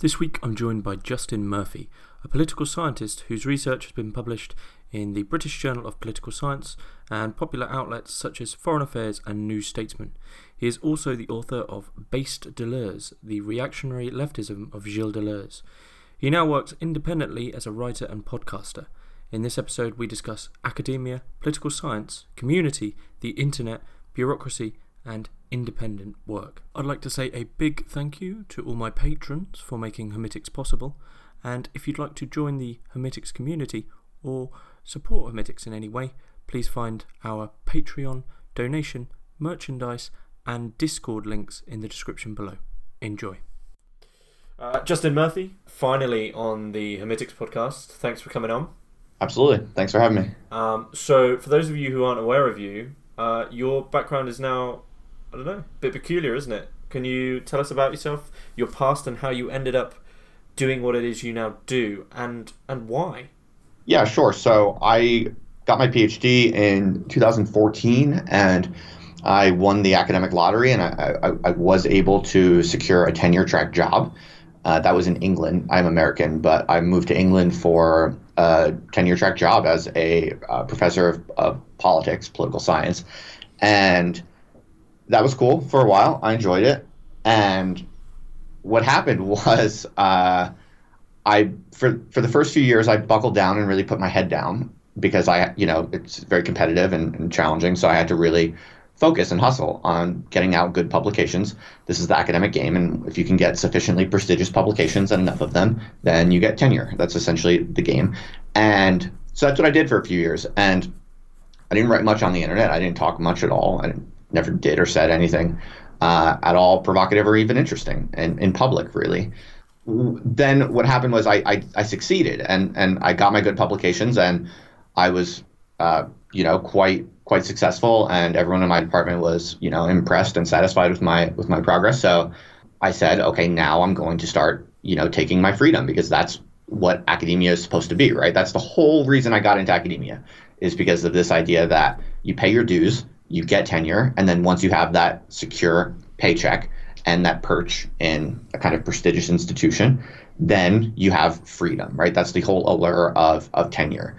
This week I'm joined by Justin Murphy, a political scientist whose research has been published in the British Journal of Political Science and popular outlets such as Foreign Affairs and New Statesman. He is also the author of Based Deleuze, the reactionary leftism of Gilles Deleuze. He now works independently as a writer and podcaster. In this episode, we discuss academia, political science, community, the internet, bureaucracy, and independent work. I'd like to say a big thank you to all my patrons for making Hermitix possible, and if you'd like to join the Hermitix community or support Hermitix in any way, please find our Patreon, donation, merchandise, and Discord links in the description below. Enjoy. Uh, Justin Murphy, finally on the Hermitix podcast. Thanks for coming on. Absolutely. Thanks for having me. Um, so, for those of you who aren't aware of you, uh, your background is now I don't know, bit peculiar, isn't it? Can you tell us about yourself, your past, and how you ended up doing what it is you now do, and and why? Yeah, sure. So I got my PhD in 2014, and I won the academic lottery, and I, I, I was able to secure a tenure track job. Uh, that was in England. I'm American, but I moved to England for a tenure track job as a uh, professor of, of politics, political science, and that was cool for a while. I enjoyed it, and what happened was uh, I for for the first few years I buckled down and really put my head down because I you know it's very competitive and, and challenging, so I had to really focus and hustle on getting out good publications. This is the academic game, and if you can get sufficiently prestigious publications and enough of them, then you get tenure. That's essentially the game, and so that's what I did for a few years. And I didn't write much on the internet. I didn't talk much at all. I didn't never did or said anything uh, at all provocative or even interesting in, in public, really. Then what happened was I, I, I succeeded and, and I got my good publications and I was, uh, you know, quite quite successful and everyone in my department was, you know, impressed and satisfied with my with my progress. So I said, okay, now I'm going to start, you know, taking my freedom because that's what academia is supposed to be, right? That's the whole reason I got into academia is because of this idea that you pay your dues, you get tenure, and then once you have that secure paycheck and that perch in a kind of prestigious institution, then you have freedom, right? That's the whole allure of of tenure.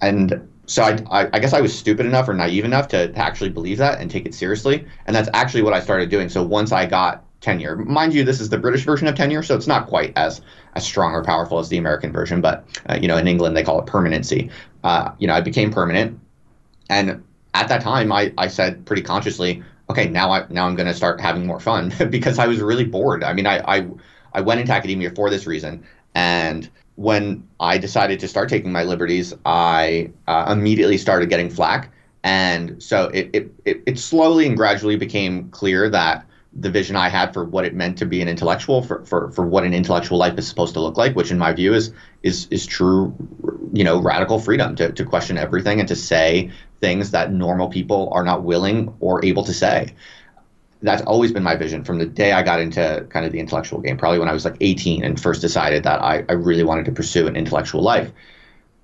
And so I, I, I, guess I was stupid enough or naive enough to, to actually believe that and take it seriously. And that's actually what I started doing. So once I got tenure, mind you, this is the British version of tenure, so it's not quite as as strong or powerful as the American version. But uh, you know, in England they call it permanency. Uh, you know, I became permanent, and at that time, I, I said pretty consciously, okay, now I now I'm going to start having more fun because I was really bored. I mean, I, I I went into academia for this reason, and when I decided to start taking my liberties, I uh, immediately started getting flack, and so it, it it it slowly and gradually became clear that the vision I had for what it meant to be an intellectual, for, for, for what an intellectual life is supposed to look like, which in my view is is is true, you know, radical freedom to, to question everything and to say things that normal people are not willing or able to say. That's always been my vision from the day I got into kind of the intellectual game, probably when I was like 18 and first decided that I, I really wanted to pursue an intellectual life.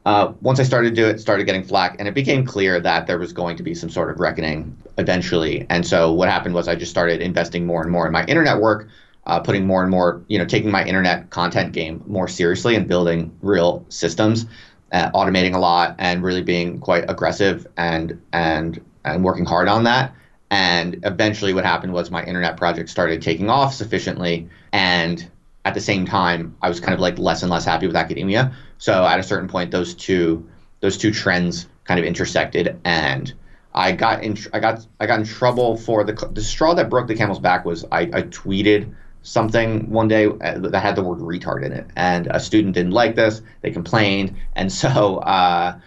Uh, once I started to do it, started getting flack, and it became clear that there was going to be some sort of reckoning eventually. And so what happened was I just started investing more and more in my internet work, uh, putting more and more, you know, taking my internet content game more seriously and building real systems uh, automating a lot and really being quite aggressive and and and working hard on that. And eventually, what happened was my internet project started taking off sufficiently, and at the same time, I was kind of like less and less happy with academia. So at a certain point, those two those two trends kind of intersected, and I got in I got I got in trouble for the the straw that broke the camel's back was I, I tweeted something one day uh, that had the word retard in it, and a student didn't like this. They complained, and so uh,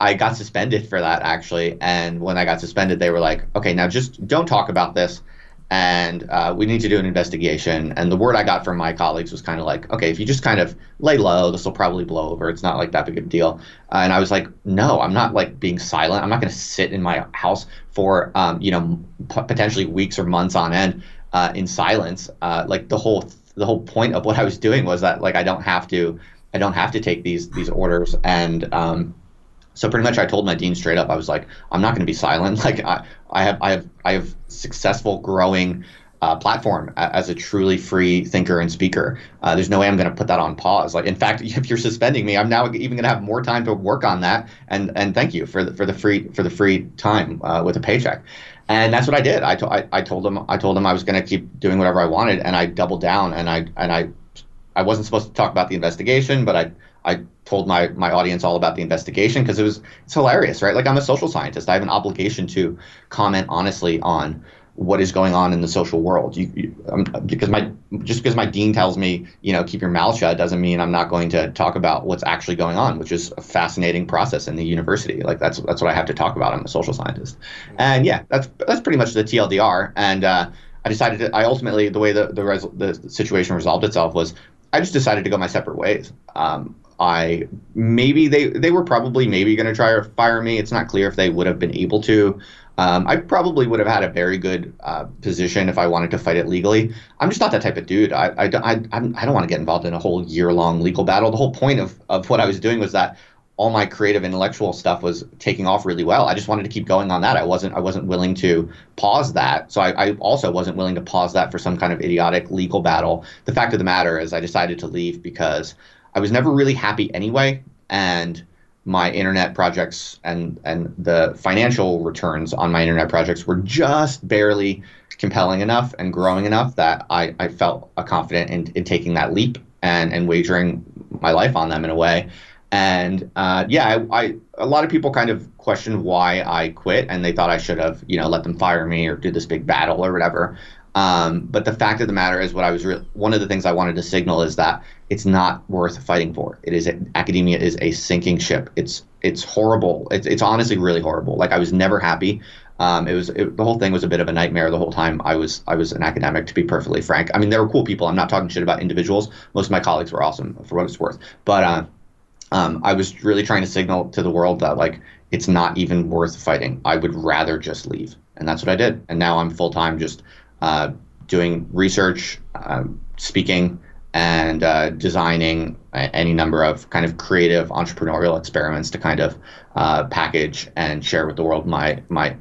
I got suspended for that actually. And when I got suspended, they were like, "Okay, now just don't talk about this." And uh, we need to do an investigation. And the word I got from my colleagues was kind of like, okay, if you just kind of lay low, this will probably blow over. It's not like that big of a deal. Uh, and I was like, no, I'm not like being silent. I'm not going to sit in my house for, um, you know, p- potentially weeks or months on end uh, in silence. Uh, like the whole the whole point of what I was doing was that like I don't have to I don't have to take these these orders and um, so pretty much I told my dean straight up I was like I'm not going to be silent like I, I have I have I have successful growing uh, platform as a truly free thinker and speaker. Uh, there's no way I'm going to put that on pause. Like, in fact, if you're suspending me, I'm now even going to have more time to work on that. And and thank you for the, for the free for the free time uh, with a paycheck. And that's what I did. I, to, I, I told them I told them I was going to keep doing whatever I wanted, and I doubled down. And I and I I wasn't supposed to talk about the investigation, but I I told my my audience all about the investigation because it was it's hilarious, right? Like I'm a social scientist. I have an obligation to comment honestly on what is going on in the social world. You, you um, because my just because my dean tells me, you know, keep your mouth shut doesn't mean I'm not going to talk about what's actually going on, which is a fascinating process in the university. Like that's that's what I have to talk about. I'm a social scientist, and yeah, that's that's pretty much the TLDR. And uh, I decided to, I ultimately the way the the, res, the situation resolved itself was I just decided to go my separate ways. Um, I maybe they they were probably maybe going to try to fire me. It's not clear if they would have been able to. Um, I probably would have had a very good uh, position if I wanted to fight it legally. I'm just not that type of dude. I, I, I, I don't want to get involved in a whole year long legal battle. The whole point of, of what I was doing was that all my creative intellectual stuff was taking off really well. I just wanted to keep going on that. I wasn't I wasn't willing to pause that. So I, I, also wasn't willing to pause that for some kind of idiotic legal battle. The fact of the matter is I decided to leave because I was never really happy anyway. And my internet projects and and the financial returns on my internet projects were just barely compelling enough and growing enough that I, I felt confident in, in taking that leap and, and wagering my life on them in a way. And uh, yeah, I, I, a lot of people kind of questioned why I quit, and they thought I should have, you know, let them fire me or do this big battle or whatever. Um, but the fact of the matter is, what I was re- one of the things I wanted to signal is that it's not worth fighting for. It is a, academia is a sinking ship. It's it's horrible. It's it's honestly really horrible. Like I was never happy. Um, it was it, the whole thing was a bit of a nightmare the whole time I was I was an academic to be perfectly frank. I mean there were cool people. I'm not talking shit about individuals. Most of my colleagues were awesome for what it's worth. But uh, um, I was really trying to signal to the world that like it's not even worth fighting. I would rather just leave, and that's what I did. And now I'm full time just uh, doing research, uh, speaking, and uh, designing any number of kind of creative entrepreneurial experiments to kind of uh, package and share with the world my my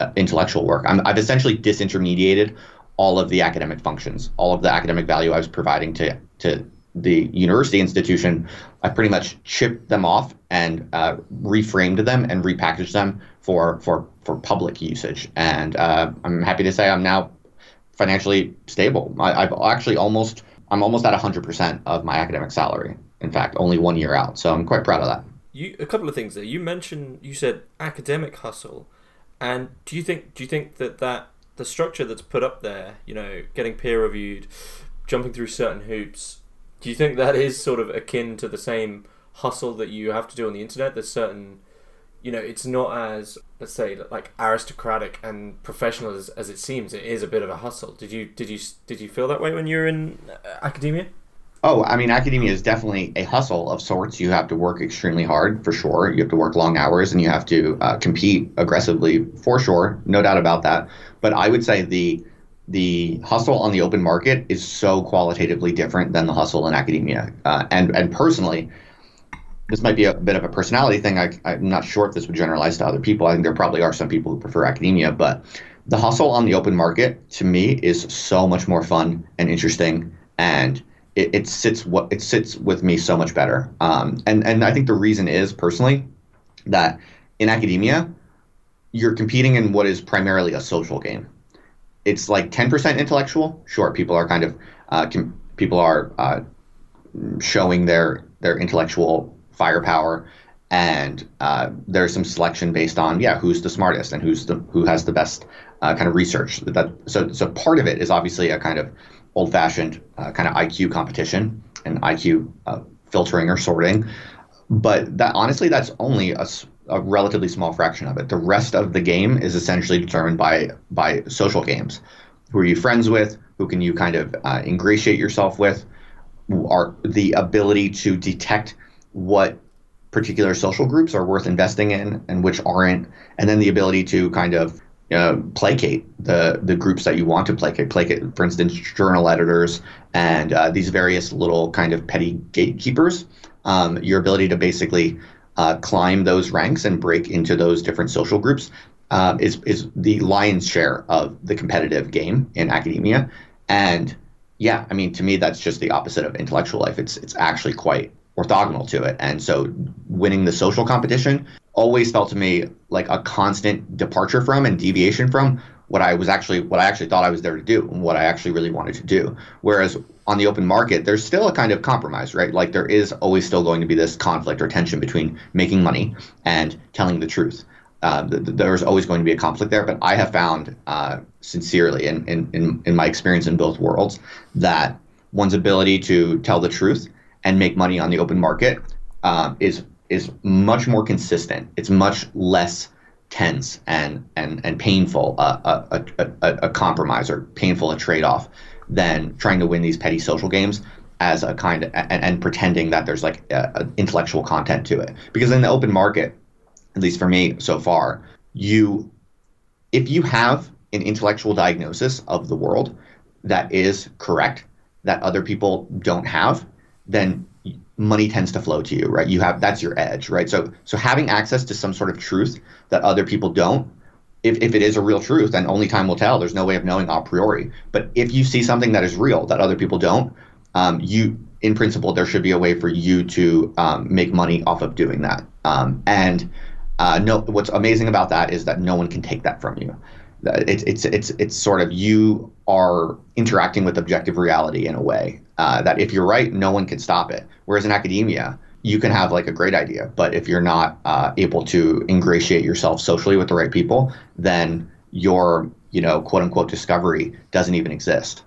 uh, intellectual work. i have essentially disintermediated all of the academic functions, all of the academic value I was providing to to the university institution. I pretty much chipped them off and uh, reframed them and repackaged them for for for public usage. And uh, I'm happy to say I'm now financially stable. I, I've actually almost I'm almost at 100% of my academic salary. In fact, only one year out. So I'm quite proud of that. You a couple of things there. You mentioned you said academic hustle, and do you think do you think that that the structure that's put up there, you know, getting peer reviewed, jumping through certain hoops, do you think that is sort of akin to the same hustle that you have to do on the internet? There's certain you know, it's not as let's say like aristocratic and professional as, as it seems. It is a bit of a hustle. Did you did you did you feel that way when you were in uh, academia? Oh, I mean, academia is definitely a hustle of sorts. You have to work extremely hard for sure. You have to work long hours and you have to uh, compete aggressively for sure. No doubt about that. But I would say the the hustle on the open market is so qualitatively different than the hustle in academia. Uh, and and personally, this might be a bit of a personality thing. I, I'm not sure if this would generalize to other people. I think there probably are some people who prefer academia, but the hustle on the open market to me is so much more fun and interesting, and it, it sits what it sits with me so much better. Um, and and I think the reason is personally that in academia, you're competing in what is primarily a social game. It's like 10% intellectual. Sure, people are kind of uh, com- people are uh, showing their their intellectual firepower, and uh, there's some selection based on yeah who's the smartest and who's the who has the best uh, kind of research. That so so part of it is obviously a kind of old-fashioned uh, kind of IQ competition and IQ uh, filtering or sorting, but that honestly that's only a, a relatively small fraction of it. The rest of the game is essentially determined by by social games. Who are you friends with? Who can you kind of uh, ingratiate yourself with? Are the ability to detect what particular social groups are worth investing in and which aren't, and then the ability to kind of uh, placate the the groups that you want to placate. Placate, for instance, journal editors and uh, these various little kind of petty gatekeepers. Um, your ability to basically uh, climb those ranks and break into those different social groups um, is is the lion's share of the competitive game in academia, and yeah, I mean to me that's just the opposite of intellectual life. It's it's actually quite orthogonal to it, and so winning the social competition always felt to me like a constant departure from and deviation from what I was actually what I actually thought I was there to do and what I actually really wanted to do. Whereas on the open market, there's still a kind of compromise, right? Like there is always still going to be this conflict or tension between making money and telling the truth. Uh, th- there's always going to be a conflict there, but I have found uh, sincerely, in, in, in, in my experience in both worlds, that one's ability to tell the truth and make money on the open market um, is is much more consistent. It's much less tense and and and painful uh, a, a, a, a compromise or painful a trade off than trying to win these petty social games as a kind of and, and pretending that there's like a, intellectual content to it because in the open market at least for me so far you if you have an intellectual diagnosis of the world that is correct that other people don't have then money tends to flow to you right? You have that's your edge right? So so having access to some sort of truth that other people don't if, if it is a real truth then only time will tell. There's no way of knowing a priori. But if you see something that is real that other people don't um, you in principle there should be a way for you to um, make money off of doing that. Um, and uh, no what's amazing about that is that no one can take that from you. It's it's it's it's sort of you are interacting with objective reality in a way uh, that if you're right, no one can stop it. Whereas in academia, you can have like a great idea, but if you're not uh, able to ingratiate yourself socially with the right people, then your you know quote unquote discovery doesn't even exist.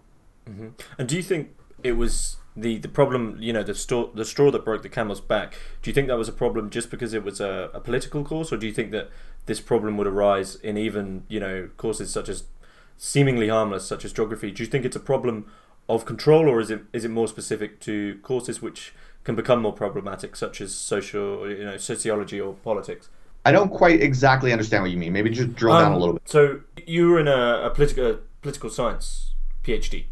Mm-hmm. And do you think it was the the problem? You know, the straw the straw that broke the camel's back. Do you think that was a problem just because it was a, a political course, or do you think that this problem would arise in even you know courses such as seemingly harmless such as geography do you think it's a problem of control or is it is it more specific to courses which can become more problematic such as social you know sociology or politics? I don't quite exactly understand what you mean. Maybe just drill um, down a um, little bit. so you were in a, a political political science phd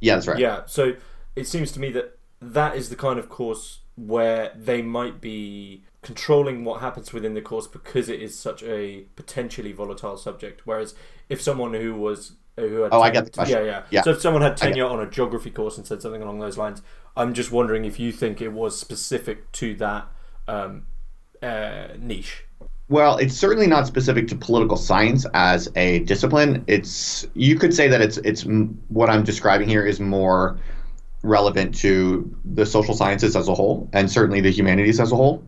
yeah that's right. Yeah so it seems to me that that is the kind of course where they might be controlling what happens within the course because it is such a potentially volatile subject. Whereas if someone who was who had oh, ten- I get the question. Yeah, yeah, yeah. So if someone had tenure on a geography course and said something along those lines, I'm just wondering if you think it was specific to that um, uh, niche. Well, it's certainly not specific to political science as a discipline. It's you could say that it's it's what I'm describing here is more relevant to the social sciences as a whole and certainly the humanities as a whole.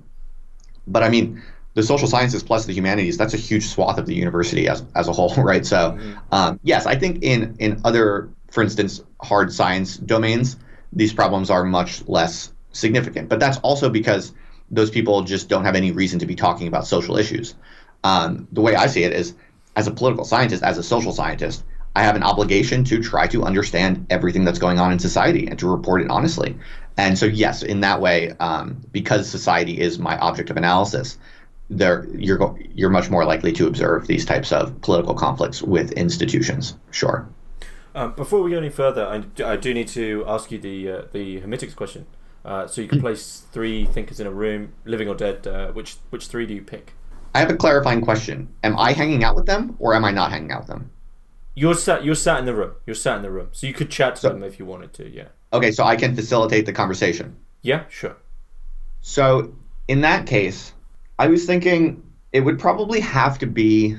But I mean, the social sciences plus the humanities, that's a huge swath of the university as, as a whole, right? So, mm-hmm. um, yes, I think in, in other, for instance, hard science domains, these problems are much less significant. But that's also because those people just don't have any reason to be talking about social issues. Um, the way I see it is, as a political scientist, as a social scientist, I have an obligation to try to understand everything that's going on in society and to report it honestly. And so, yes, in that way, um, because society is my object of analysis, there you're you're much more likely to observe these types of political conflicts with institutions. Sure. Um, before we go any further, I, do, I do need to ask you the uh, the Hermitix question. Uh, so you can place three thinkers in a room, living or dead. Uh, which which three do you pick? I have a clarifying question. Am I hanging out with them, or am I not hanging out with them? You're sat. You're sat in the room. You're sat in the room, so you could chat to so, them if you wanted to. Yeah. Okay, so I can facilitate the conversation. Yeah, sure. So in that case, I was thinking it would probably have to be.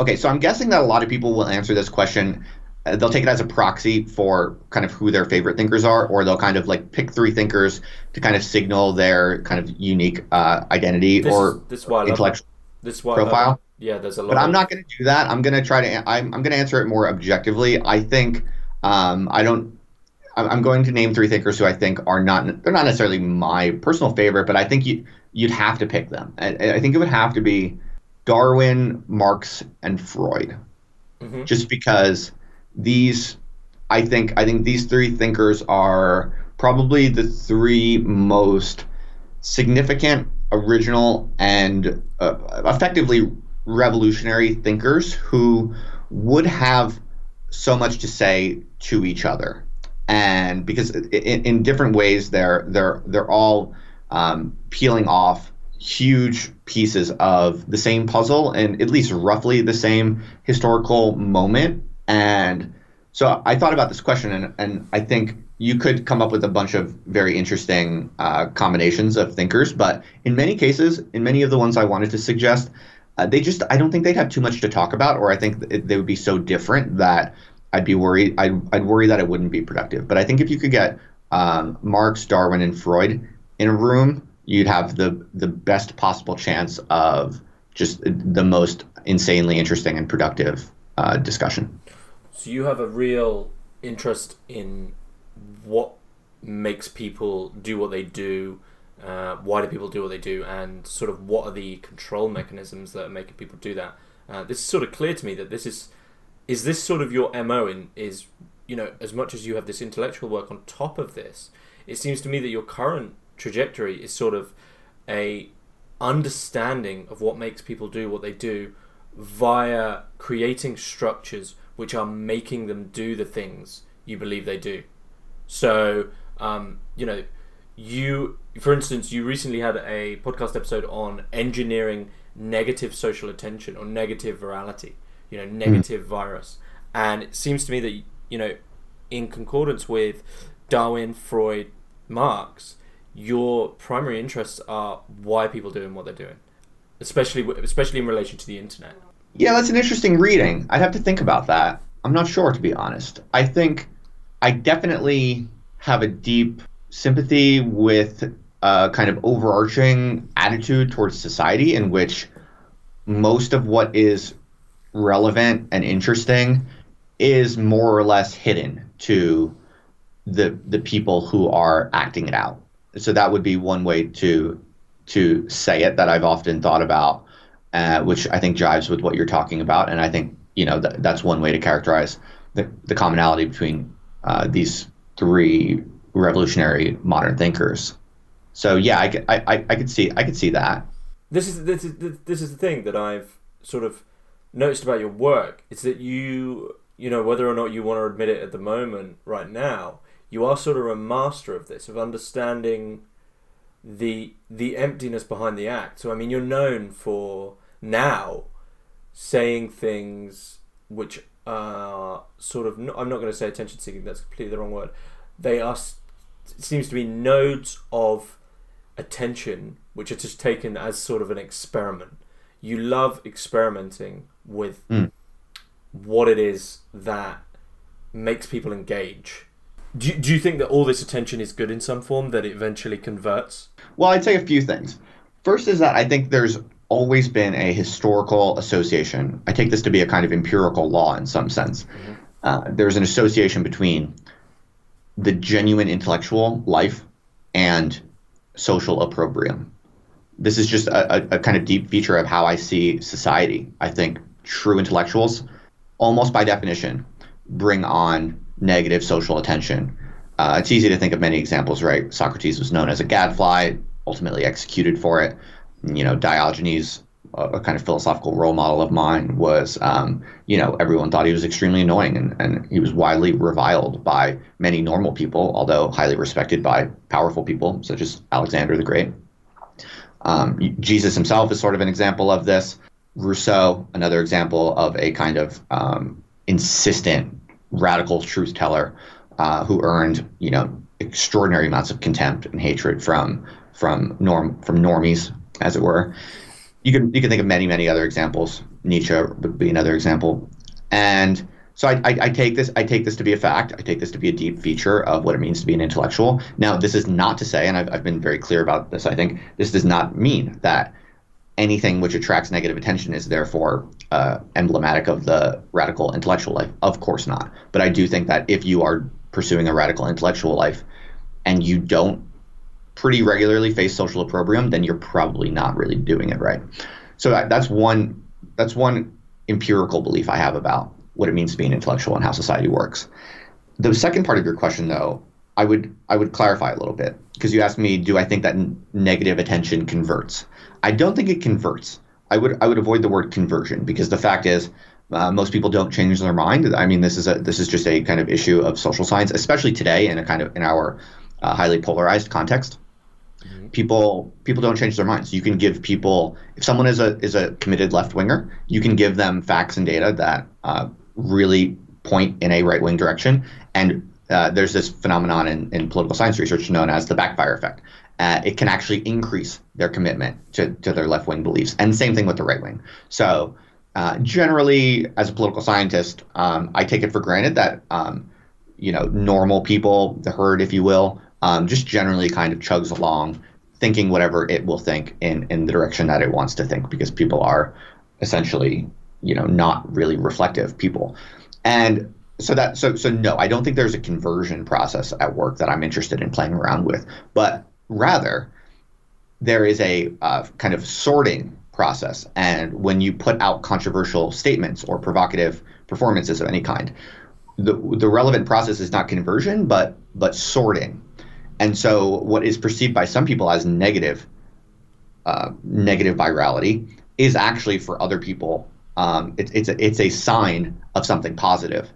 Okay, so I'm guessing that a lot of people will answer this question. Uh, they'll take it as a proxy for kind of who their favorite thinkers are, or they'll kind of like pick three thinkers to kind of signal their kind of unique uh, identity this or is, this intellectual this profile. Yeah, there's a lot. But I'm not going to do that. I'm going to try to. I'm, I'm going to answer it more objectively. I think um, I don't. I'm going to name three thinkers who I think are not. They're not necessarily my personal favorite, but I think you you'd have to pick them. I, I think it would have to be Darwin, Marx, and Freud, mm-hmm. just because these. I think I think these three thinkers are probably the three most significant, original, and uh, effectively revolutionary thinkers who would have so much to say to each other and because in, in different ways they're they're they're all um, peeling off huge pieces of the same puzzle and at least roughly the same historical moment. And so I thought about this question, and, and I think you could come up with a bunch of very interesting uh, combinations of thinkers. But in many cases, in many of the ones I wanted to suggest, uh, they just I don't think they'd have too much to talk about, or I think they would be so different that I'd be worried. I'd, I'd worry that it wouldn't be productive. But I think if you could get um, Marx, Darwin, and Freud in a room, you'd have the the best possible chance of just the most insanely interesting and productive uh, discussion. So you have a real interest in what makes people do what they do, uh, why do people do what they do, and sort of what are the control mechanisms that are making people do that. Uh, this is sort of clear to me that this is is this sort of your mo in is you know as much as you have this intellectual work on top of this it seems to me that your current trajectory is sort of a understanding of what makes people do what they do via creating structures which are making them do the things you believe they do. So um, you know you for instance you recently had a podcast episode on engineering negative social attention or negative virality you know, negative mm. virus. And it seems to me that, you know, in concordance with Darwin, Freud, Marx, your primary interests are why people doing what they're doing, especially especially in relation to the internet. Yeah, that's an interesting reading. I'd have to think about that. I'm not sure, to be honest. I think I definitely have a deep sympathy with a kind of overarching attitude towards society in which most of what is relevant and interesting is more or less hidden to the the people who are acting it out. So that would be one way to to say it that I've often thought about, uh, which I think jives with what you're talking about, and I think you know th- that's one way to characterize the the commonality between uh, these three revolutionary modern thinkers. So yeah, I, I, I could see I could see that. This is this is this is the thing that I've sort of noticed about your work is that you, you know, whether or not you want to admit it at the moment, right now, you are sort of a master of this, of understanding the the emptiness behind the act. So I mean, you're known for now saying things which are sort of. I'm not going to say attention seeking. That's completely the wrong word. They are. Seems to be nodes of attention which are just taken as sort of an experiment. You love experimenting with mm. what it is that makes people engage. Do you, do you think that all this attention is good in some form, that it eventually converts? Well, I'd say a few things. First is that I think there's always been a historical association. I take this to be a kind of empirical law in some sense. Mm-hmm. Uh, there's an association between the genuine intellectual life and social opprobrium. This is just a, a, kind of deep feature of how I see society. I think true intellectuals, almost by definition, bring on negative social attention. Uh, it's easy to think of many examples, right? Socrates was known as a gadfly, ultimately executed for it. You know, Diogenes, a, kind of philosophical role model of mine, was, um, you know, everyone thought he was extremely annoying and, and he was widely reviled by many normal people, although highly respected by powerful people, such as Alexander the Great. Um, Jesus himself is sort of an example of this. Rousseau, another example of a kind of um, insistent radical truth teller uh, who earned, you know, extraordinary amounts of contempt and hatred from from norm from normies, as it were. You can you can think of many many other examples. Nietzsche would be another example, and so I, I, I, take this I take this to be a fact. I take this to be a deep feature of what it means to be an intellectual. Now, this is not to say, and I've, I've been very clear about this. I think this does not mean that anything which attracts negative attention is therefore uh, emblematic of the radical intellectual life. Of course not. But I do think that if you are pursuing a radical intellectual life and you don't pretty regularly face social opprobrium, then you're probably not really doing it right. So that, that's one that's one empirical belief I have about what it means to be an intellectual and how society works. The second part of your question, though, I would I would clarify a little bit because you asked me, do I think that negative attention converts? I don't think it converts. I would I would avoid the word conversion because the fact is uh, most people don't change their mind. I mean, this is a this is just a kind of issue of social science, especially today in a kind of in our uh, highly polarized context. Mm-hmm. People people don't change their minds. You can give people if someone is a is a committed left winger, you can give them facts and data that uh, really point in a right wing direction. And uh, there's this phenomenon in, in political science research known as the backfire effect. Uh, it can actually increase their commitment to, to their left wing beliefs. And same thing with the right wing. So, uh, generally, as a political scientist, um, I take it for granted that um, you know normal people, the herd, if you will, um, just generally kind of chugs along, thinking whatever it will think in in the direction that it wants to think, because people are essentially you know not really reflective people, and so that so so no, I don't think there's a conversion process at work that I'm interested in playing around with, but rather there is a uh, kind of sorting process, and when you put out controversial statements or provocative performances of any kind, the the relevant process is not conversion, but but sorting, and so what is perceived by some people as negative uh, negative virality is actually for other people um, it, it's a, it's a sign of something positive.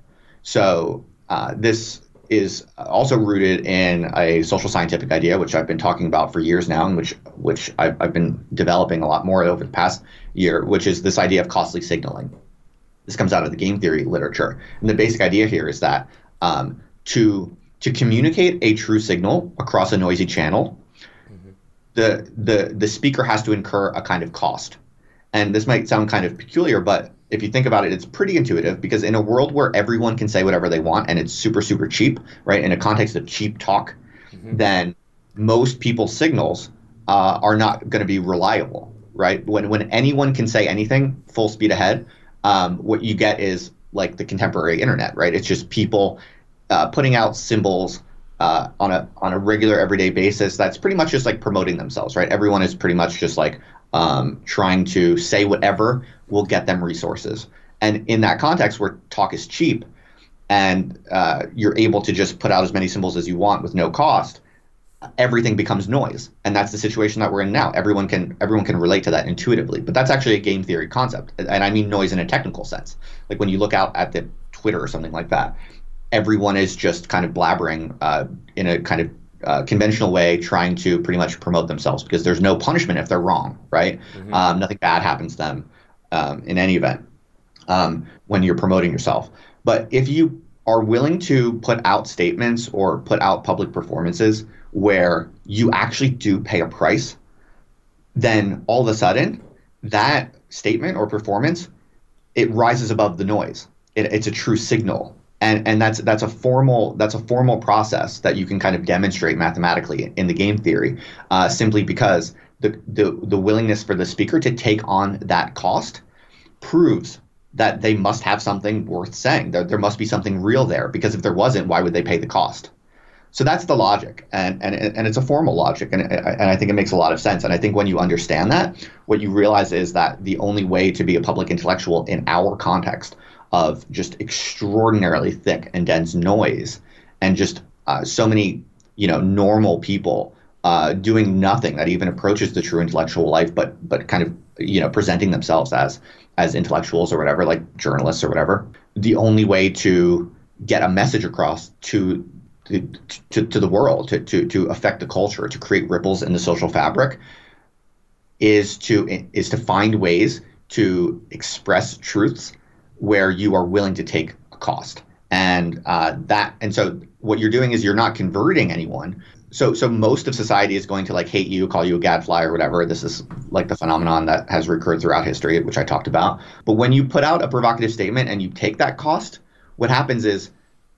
So uh, this is also rooted in a social scientific idea, which I've been talking about for years now, and which which I've, I've been developing a lot more over the past year, which is this idea of costly signaling. This comes out of the game theory literature, and the basic idea here is that um, to to communicate a true signal across a noisy channel, mm-hmm. the the the speaker has to incur a kind of cost. And this might sound kind of peculiar, but if you think about it, it's pretty intuitive because in a world where everyone can say whatever they want and it's super, super cheap, right, in a context of cheap talk, mm-hmm. then most people's signals uh, are not going to be reliable, right? When, when anyone can say anything full speed ahead, um, what you get is like the contemporary internet, right? It's just people uh, putting out symbols uh, on a on a regular everyday basis. That's pretty much just like promoting themselves, right? Everyone is pretty much just like um, trying to say whatever will get them resources. And in that context, where talk is cheap, and uh, you're able to just put out as many symbols as you want with no cost, everything becomes noise. And that's the situation that we're in now. Everyone can everyone can relate to that intuitively. But that's actually a game theory concept, and I mean noise in a technical sense. Like when you look out at the Twitter or something like that, everyone is just kind of blabbering uh, in a kind of uh, conventional way trying to pretty much promote themselves because there's no punishment if they're wrong, right? Mm-hmm. Um, nothing bad happens to them um, in any event um, when you're promoting yourself. But if you are willing to put out statements or put out public performances where you actually do pay a price, then all of a sudden that statement or performance it rises above the noise. It, it's a true signal and and that's that's a formal that's a formal process that you can kind of demonstrate mathematically in the game theory, uh, simply because the, the the willingness for the speaker to take on that cost proves that they must have something worth saying. There, there must be something real there because if there wasn't, why would they pay the cost? So that's the logic, and and and it's a formal logic, and and I think it makes a lot of sense. And I think when you understand that, what you realize is that the only way to be a public intellectual in our context of just extraordinarily thick and dense noise and just uh, so many you know normal people uh, doing nothing that even approaches the true intellectual life but but kind of you know presenting themselves as as intellectuals or whatever like journalists or whatever. The only way to get a message across to to, to the world to, to to affect the culture to create ripples in the social fabric is to is to find ways to express truths where you are willing to take a cost. And uh, that and so what you're doing is you're not converting anyone. So so most of society is going to like hate you call you a gadfly or whatever. This is like the phenomenon that has recurred throughout history which i talked about. But when you put out a provocative statement and you take that cost what happens is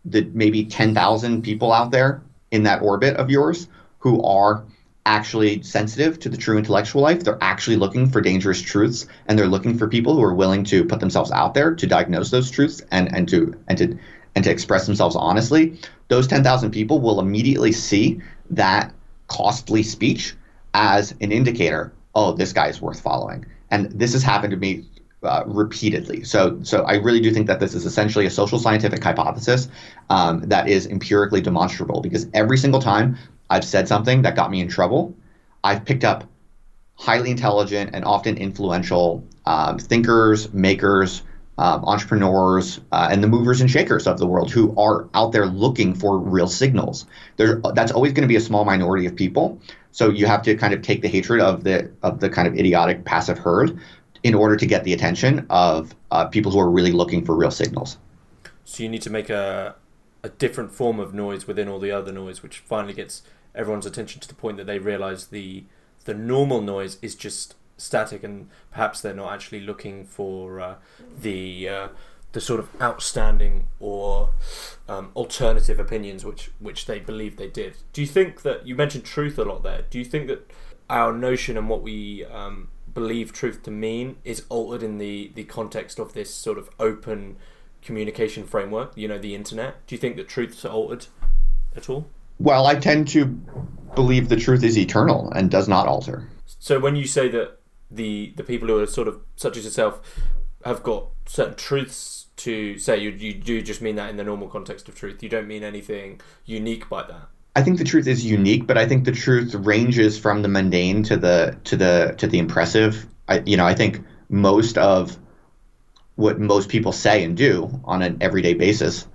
that maybe 10,000 people out there in that orbit of yours who are actually sensitive to the true intellectual life. They're actually looking for dangerous truths, and they're looking for people who are willing to put themselves out there to diagnose those truths and and to and to and to express themselves honestly. Those ten thousand people will immediately see that costly speech as an indicator. Oh, this guy is worth following, and this has happened to me uh, repeatedly. So, so I really do think that this is essentially a social scientific hypothesis um, that is empirically demonstrable because every single time I've said something that got me in trouble, I've picked up highly intelligent and often influential um, thinkers, makers, um, entrepreneurs uh, and the movers and shakers of the world who are out there looking for real signals. There, that's always going to be a small minority of people. So you have to kind of take the hatred of the of the kind of idiotic passive herd in order to get the attention of uh, people who are really looking for real signals. So you need to make a a different form of noise within all the other noise, which finally gets everyone's attention to the point that they realize the the normal noise is just static, and perhaps they're not actually looking for uh, the uh, the sort of outstanding or um, alternative opinions which which they believe they did. Do you think that you mentioned truth a lot there? Do you think that our notion and what we um, believe truth to mean is altered in the the context of this sort of open communication framework? You know, the internet. Do you think that truth's are altered at all? Well, I tend to believe the truth is eternal and does not alter. So when you say that the the people who are sort of such as yourself have got certain truths to say. You you do just mean that in the normal context of truth. You don't mean anything unique by that. I think the truth is unique, but I think the truth ranges from the mundane to the to the to the impressive. I you know I think most of what most people say and do on an everyday basis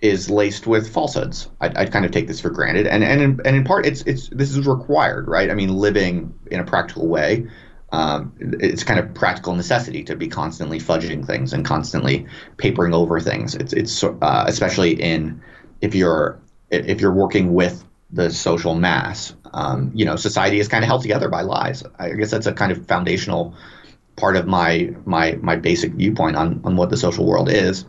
is laced with falsehoods. I'd, I'd, kind of take this for granted, and and in, and in part, it's it's this is required, right? I mean, living in a practical way um, it's kind of practical necessity to be constantly fudging things and constantly papering over things. It's it's uh, especially in if you're if you're working with the social mass. Um, you know, society is kind of held together by lies. I guess that's a kind of foundational part of my my my basic viewpoint on on what the social world is.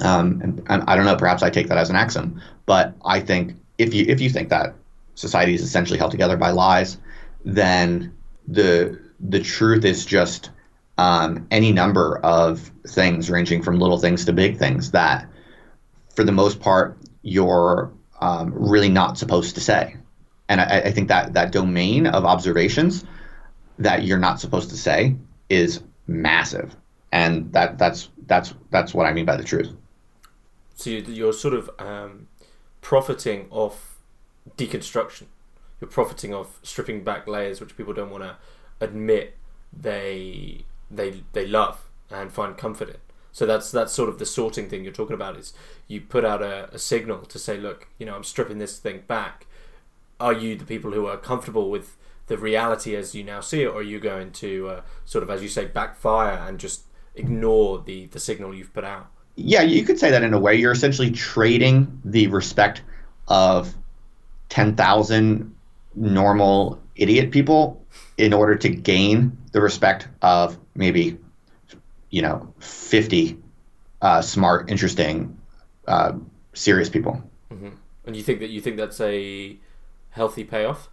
Um, and, and I don't know. Perhaps I take that as an axiom, but I think if you if you think that society is essentially held together by lies, then the the truth is just um, any number of things, ranging from little things to big things, that for the most part you're um, really not supposed to say. And I, I, think that that domain of observations that you're not supposed to say is massive, and that that's that's that's what I mean by the truth. So you're sort of um, profiting off deconstruction. You're profiting off stripping back layers which people don't want to admit they they they love and find comfort in. So that's that's sort of the sorting thing you're talking about. Is you put out a, a signal to say, look, you know, I'm stripping this thing back. Are you the people who are comfortable with the reality as you now see it, or are you going to uh, sort of, as you say, backfire and just ignore the the signal you've put out? Yeah, you could say that in a way. You're essentially trading the respect of ten thousand normal idiot people in order to gain the respect of maybe you know 50 uh, smart interesting uh, serious people mm-hmm. and you think that you think that's a healthy payoff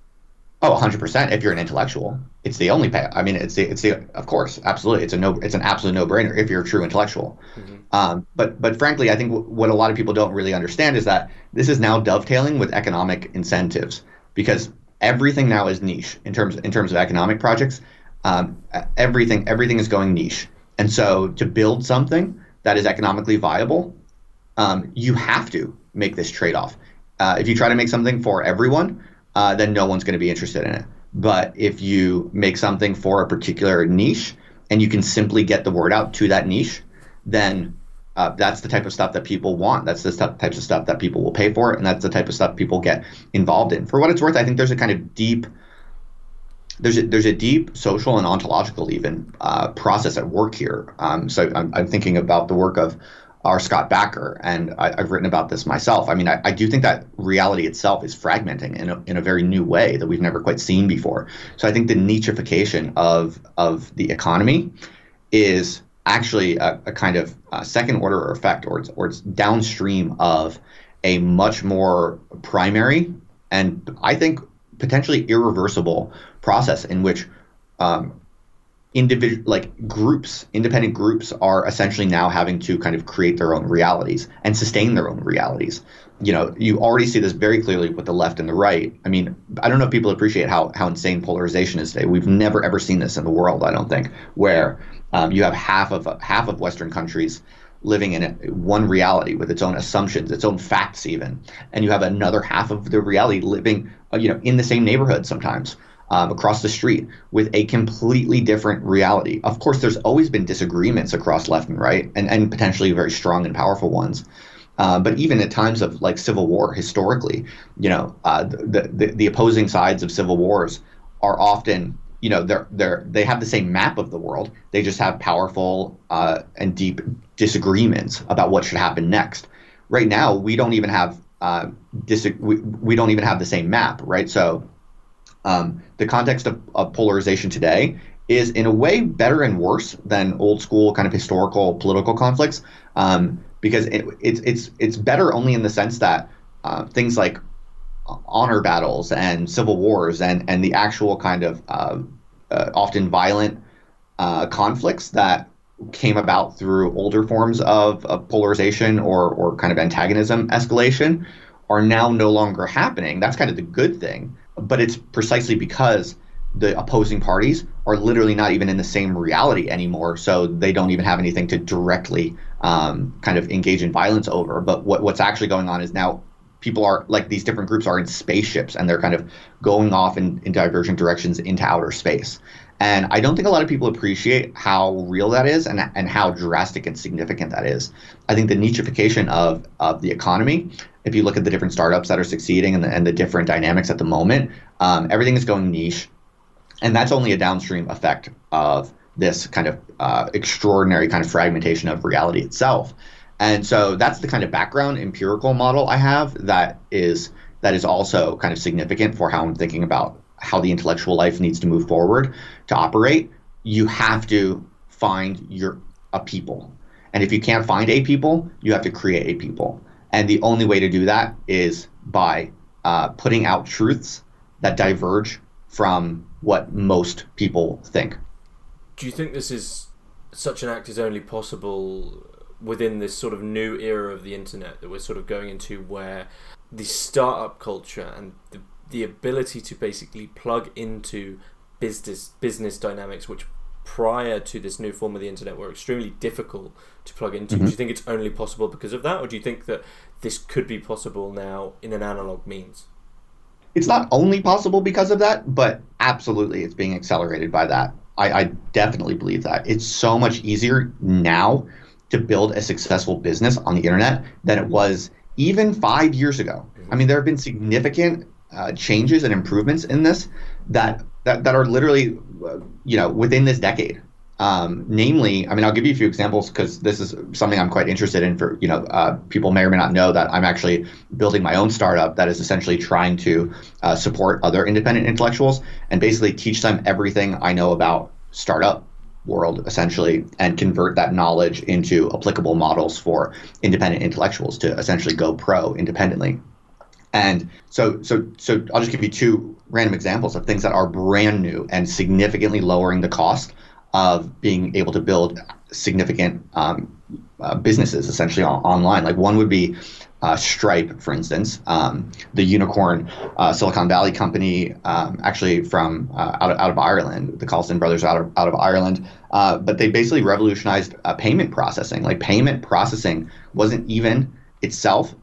oh 100% if you're an intellectual it's the only pay i mean it's the it's the of course absolutely it's a no it's an absolute no-brainer if you're a true intellectual mm-hmm. um, but but frankly i think w- what a lot of people don't really understand is that this is now dovetailing with economic incentives because everything now is niche in terms in terms of economic projects. Um, everything everything is going niche, and so to build something that is economically viable, um, you have to make this trade off. Uh, if you try to make something for everyone, uh, then no one's going to be interested in it. But if you make something for a particular niche and you can simply get the word out to that niche, then uh, that's the type of stuff that people want. That's the stuff, types of stuff that people will pay for, and that's the type of stuff people get involved in. For what it's worth, I think there's a kind of deep there's a, there's a deep social and ontological even uh, process at work here. Um, so I'm, I'm, thinking about the work of R. Scott Bakker, and I, have written about this myself. I mean, I, I, do think that reality itself is fragmenting in a, in a very new way that we've never quite seen before. So I think the nicheification of of the economy is actually a, a kind of uh, second order effect, or it's, or it's downstream of a much more primary and I think potentially irreversible process in which um, individual like groups independent groups are essentially now having to kind of create their own realities and sustain their own realities. You know you already see this very clearly with the left and the right. I mean i don't know if people appreciate how how insane polarization is today. We've never ever seen this in the world i don't think where um, you have half of half of Western countries living in one reality with its own assumptions, its own facts, even, and you have another half of the reality living, uh, you know, in the same neighborhood sometimes. Um, across the street with a completely different reality. Of course, there's always been disagreements across left and right, and, and potentially very strong and powerful ones. Uh, but even at times of like civil war, historically, you know, uh, the, the the opposing sides of civil wars are often, you know, they're they're they have the same map of the world. They just have powerful uh, and deep disagreements about what should happen next. Right now, we don't even have uh, dis- we, we don't even have the same map, right? So um, the context of, of, polarization today is in a way better and worse than old school kind of historical political conflicts um, because it, it's it's it's better only in the sense that uh, things like honor battles and civil wars and and the actual kind of uh, uh, often violent uh, conflicts that came about through older forms of, of polarization or or kind of antagonism escalation are now no longer happening. That's kind of the good thing but it's precisely because the opposing parties are literally not even in the same reality anymore, so they don't even have anything to directly um, kind of engage in violence over. But what, what's actually going on is now people are like these different groups are in spaceships and they're kind of going off in, in divergent directions into outer space. And I don't think a lot of people appreciate how real that is and, and how drastic and significant that is. I think the nicheification of, of the economy, if you look at the different startups that are succeeding and the, and the different dynamics at the moment, um, everything is going niche. And that's only a downstream effect of this kind of uh, extraordinary kind of fragmentation of reality itself. And so that's the kind of background empirical model I have that is that is also kind of significant for how I'm thinking about how the intellectual life needs to move forward to operate, you have to find your a people. And if you can't find a people, you have to create a people. And the only way to do that is by uh, putting out truths that diverge from what most people think. Do you think this is such an act is only possible within this sort of new era of the internet that we're sort of going into where the startup culture and the the ability to basically plug into business business dynamics which prior to this new form of the internet were extremely difficult to plug into. Mm-hmm. Do you think it's only possible because of that, or do you think that this could be possible now in an analog means? It's not only possible because of that, but absolutely it's being accelerated by that. I, I definitely believe that. It's so much easier now to build a successful business on the internet than it was even five years ago. Mm-hmm. I mean, there have been significant uh, changes and improvements in this that that, that are literally uh, you know within this decade. Um, namely i mean i'll give you a few examples because this is something i'm quite interested in for you know uh, people may or may not know that i'm actually building my own startup that is essentially trying to uh, support other independent intellectuals and basically teach them everything i know about startup world essentially and convert that knowledge into applicable models for independent intellectuals to essentially go pro independently and so, so, so I'll just give you two random examples of things that are brand new and significantly lowering the cost of being able to build significant um, uh, businesses essentially on, online. Like one would be uh, Stripe, for instance, um, the unicorn uh, Silicon Valley company, um, actually from uh, out, of, out of Ireland, the Collison brothers out of, out of Ireland. Uh, but they basically revolutionized uh, payment processing. Like payment processing wasn't even itself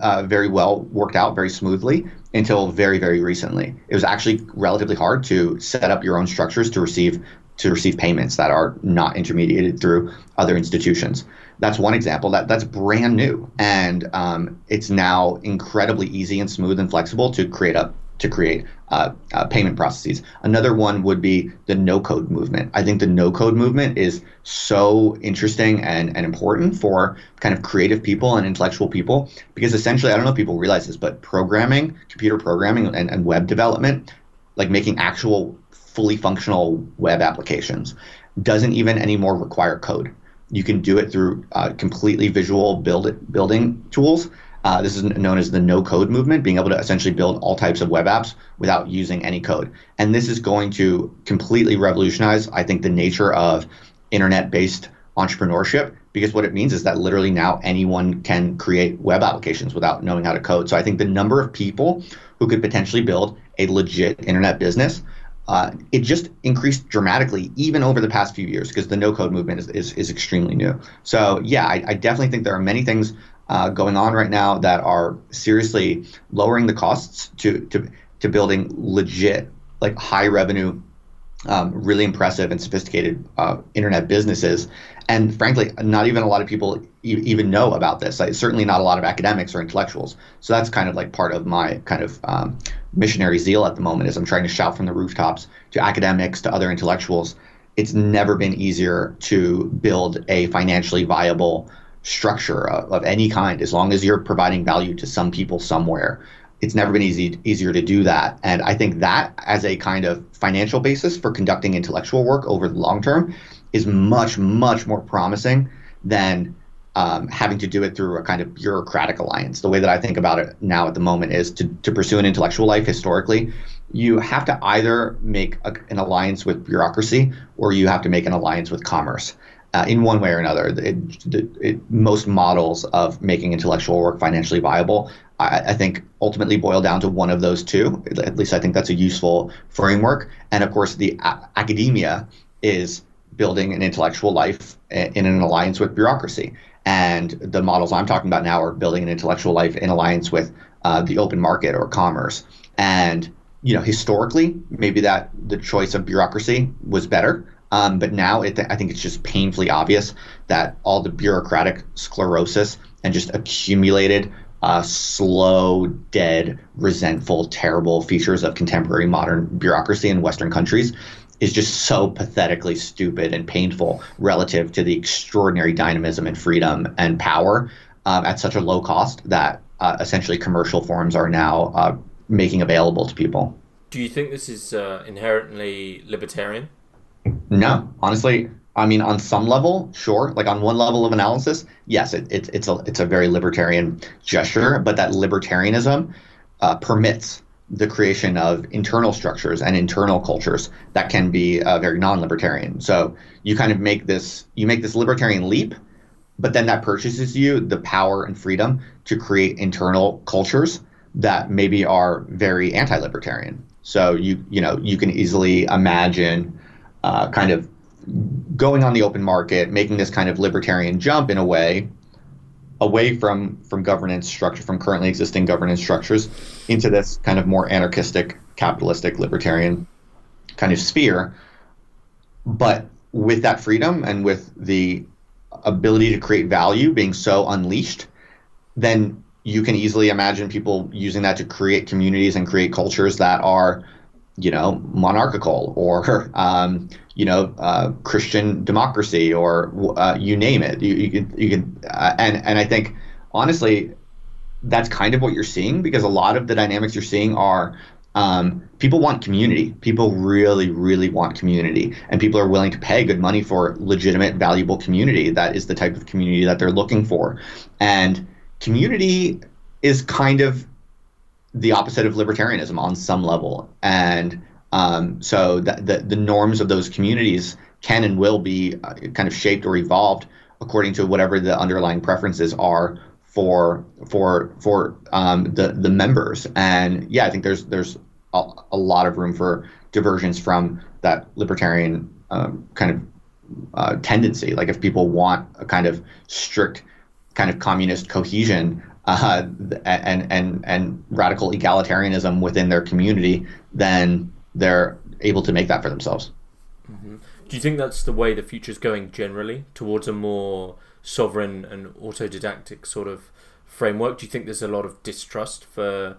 uh, very well worked out very smoothly until very very recently. It was actually relatively hard to set up your own structures to receive to receive payments that are not intermediated through other institutions. That's one example. That that's brand new, and um, it's now incredibly easy and smooth and flexible to create a to create uh, uh, payment processes. Another one would be the no code movement. I think the no code movement is so interesting and, and important for kind of creative people and intellectual people because essentially, I don't know if people realize this, but programming, computer programming, and, and web development, like making actual fully functional web applications, doesn't even anymore require code. You can do it through uh, completely visual build it, building tools uh, this is known as the no code movement, being able to essentially build all types of web apps without using any code. And this is going to completely revolutionize, I think, the nature of internet based entrepreneurship because what it means is that literally now anyone can create web applications without knowing how to code. So I think the number of people who could potentially build a legit internet business. Uh, it just increased dramatically even over the past few years because the no code movement is, is, is, extremely new. So, yeah, I, I, definitely think there are many things uh, going on right now that are seriously lowering the costs to to to building legit like high revenue um, really impressive and sophisticated uh, internet businesses. And frankly, not even a lot of people e- even know about this. Like, certainly not a lot of academics or intellectuals. So that's kind of like part of my kind of um, missionary zeal at the moment is I'm trying to shout from the rooftops to academics, to other intellectuals. It's never been easier to build a financially viable structure of, of any kind as long as you're providing value to some people somewhere it's never been easy easier to do that. And I think that as a kind of financial basis for conducting intellectual work over the long term is much, much more promising than um, having to do it through a kind of bureaucratic alliance. The way that I think about it now at the moment is to, to pursue an intellectual life historically, you have to either make a, an alliance with bureaucracy or you have to make an alliance with commerce. Uh, in one way or another, it, it, it, most models of making intellectual work financially viable I, I, think ultimately boil down to one of those two. At least I think that's a useful framework. And of course, the a- academia is building an intellectual life in an alliance with bureaucracy. And the models I'm talking about now are building an intellectual life in alliance with uh, the open market or commerce. And you know, historically, maybe that the choice of bureaucracy was better. Um, but now it, I think it's just painfully obvious that all the bureaucratic sclerosis and just accumulated uh, slow, dead, resentful, terrible features of contemporary modern bureaucracy in Western countries is just so pathetically stupid and painful relative to the extraordinary dynamism and freedom and power um, at such a low cost that uh, essentially commercial forms are now uh, making available to people. Do you think this is uh, inherently libertarian? No, honestly, I mean, on some level, sure. Like on one level of analysis, yes, it, it, it's a it's a very libertarian gesture, but that libertarianism uh, permits the creation of internal structures and internal cultures that can be uh, very non-libertarian. So you kind of make this you make this libertarian leap, but then that purchases you the power and freedom to create internal cultures that maybe are very anti-libertarian. So you you know you can easily imagine uh, kind of going on the open market, making this kind of libertarian jump in a way away from from governance structure, from currently existing governance structures, into this kind of more anarchistic, capitalistic, libertarian kind of sphere. But with that freedom and with the ability to create value being so unleashed, then you can easily imagine people using that to create communities and create cultures that are you know, monarchical or, um, you know, uh, Christian democracy or uh, you name it. You, you can, you can, uh, and and I think honestly, that's kind of what you're seeing because a lot of the dynamics you're seeing are um, people want community. People really, really want community, and people are willing to pay good money for legitimate, valuable community. That is the type of community that they're looking for, and community is kind of the opposite of libertarianism on some level. And um, so the, the, the, norms of those communities can and will be uh, kind of shaped or evolved according to whatever the underlying preferences are for for for um, the the members. And yeah, I think there's there's a, a lot of room for diversions from that libertarian um, kind of uh, tendency. Like if people want a kind of strict kind of communist cohesion uh, and and and radical egalitarianism within their community, then they're able to make that for themselves. Mm-hmm. Do you think that's the way the future is going generally towards a more sovereign and autodidactic sort of framework? Do you think there's a lot of distrust for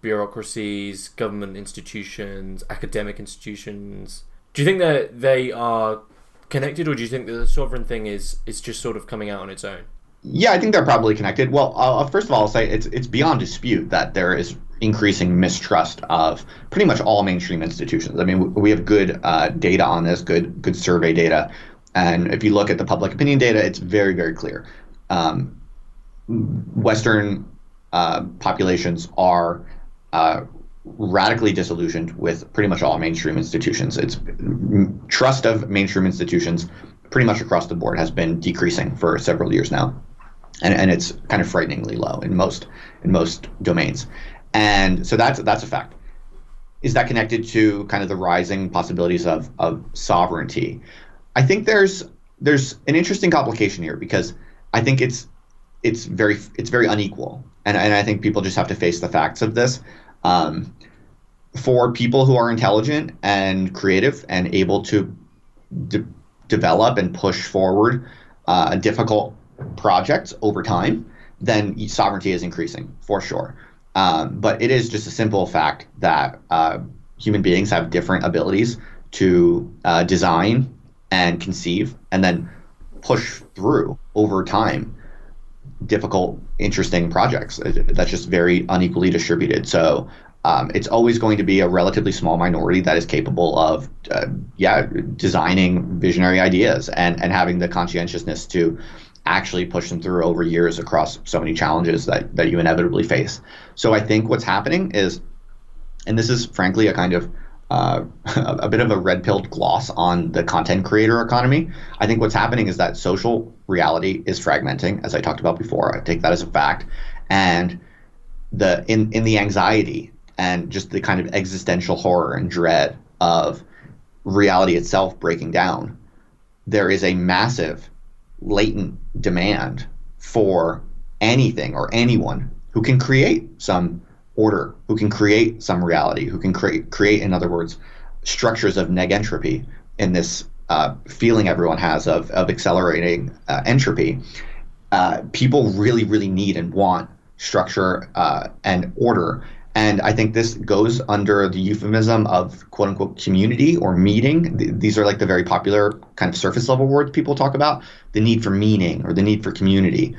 bureaucracies, government institutions, academic institutions? Do you think that they are connected, or do you think that the sovereign thing is is just sort of coming out on its own? Yeah, I think they're probably connected. Well, uh, first of all, I'll say it's it's beyond dispute that there is increasing mistrust of pretty much all mainstream institutions. I mean, we have good uh, data on this, good good survey data, and if you look at the public opinion data, it's very very clear. Um, Western uh, populations are uh, radically disillusioned with pretty much all mainstream institutions. It's trust of mainstream institutions pretty much across the board has been decreasing for several years now and, and it's kind of frighteningly low in most in most domains. And so that's that's a fact. Is that connected to kind of the rising possibilities of, of sovereignty? I think there's there's an interesting complication here because I think it's it's very it's very unequal, and and I think people just have to face the facts of this. Um, for people who are intelligent and creative and able to de- develop and push forward uh, difficult projects over time, then sovereignty is increasing for sure. Um, but it is just a simple fact that uh, human beings have different abilities to uh, design and conceive and then push through over time difficult, interesting projects. That's just very unequally distributed. So um, it's always going to be a relatively small minority that is capable of, uh, yeah, designing visionary ideas and, and having the conscientiousness to actually push them through over years across so many challenges that, that you inevitably face. So I think what's happening is, and this is frankly a kind of uh, a bit of a red pilled gloss on the content creator economy. I think what's happening is that social reality is fragmenting, as I talked about before. I take that as a fact, and the in in the anxiety and just the kind of existential horror and dread of reality itself breaking down, there is a massive latent demand for anything or anyone who can create some order, who can create some reality, who can create create, in other words, structures of negentropy in this uh, feeling everyone has of of accelerating uh, entropy. Uh, people really, really need and want structure uh, and order. And I think this goes under the euphemism of quote unquote community or meeting. Th- these are like the very popular kind of surface level words people talk about the need for meaning or the need for community.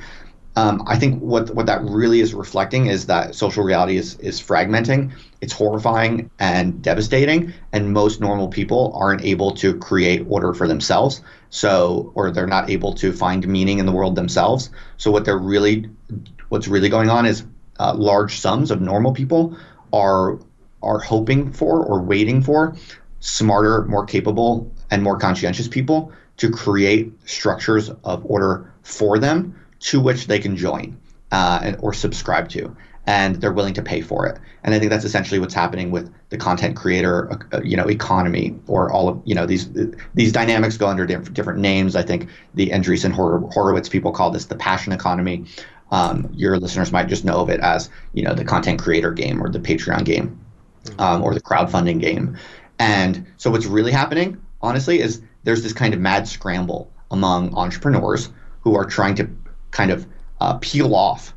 Um, I think what what that really is reflecting is that social reality is is fragmenting. It's horrifying and devastating, and most normal people aren't able to create order for themselves. So, or they're not able to find meaning in the world themselves. So, what they're really, what's really going on is uh, large sums of normal people are are hoping for or waiting for smarter, more capable, and more conscientious people to create structures of order for them to which they can join uh, or subscribe to and they're willing to pay for it. And I think that's essentially what's happening with the content creator, uh, you know, economy, or all of you know these these dynamics go under different, names. I think the Andreessen Horowitz people call this the passion economy. Um, your listeners might just know of it as you know the content creator game or the Patreon game um, or the crowdfunding game. And so what's really happening, honestly, is there's this kind of mad scramble among entrepreneurs who are trying to kind of uh, peel off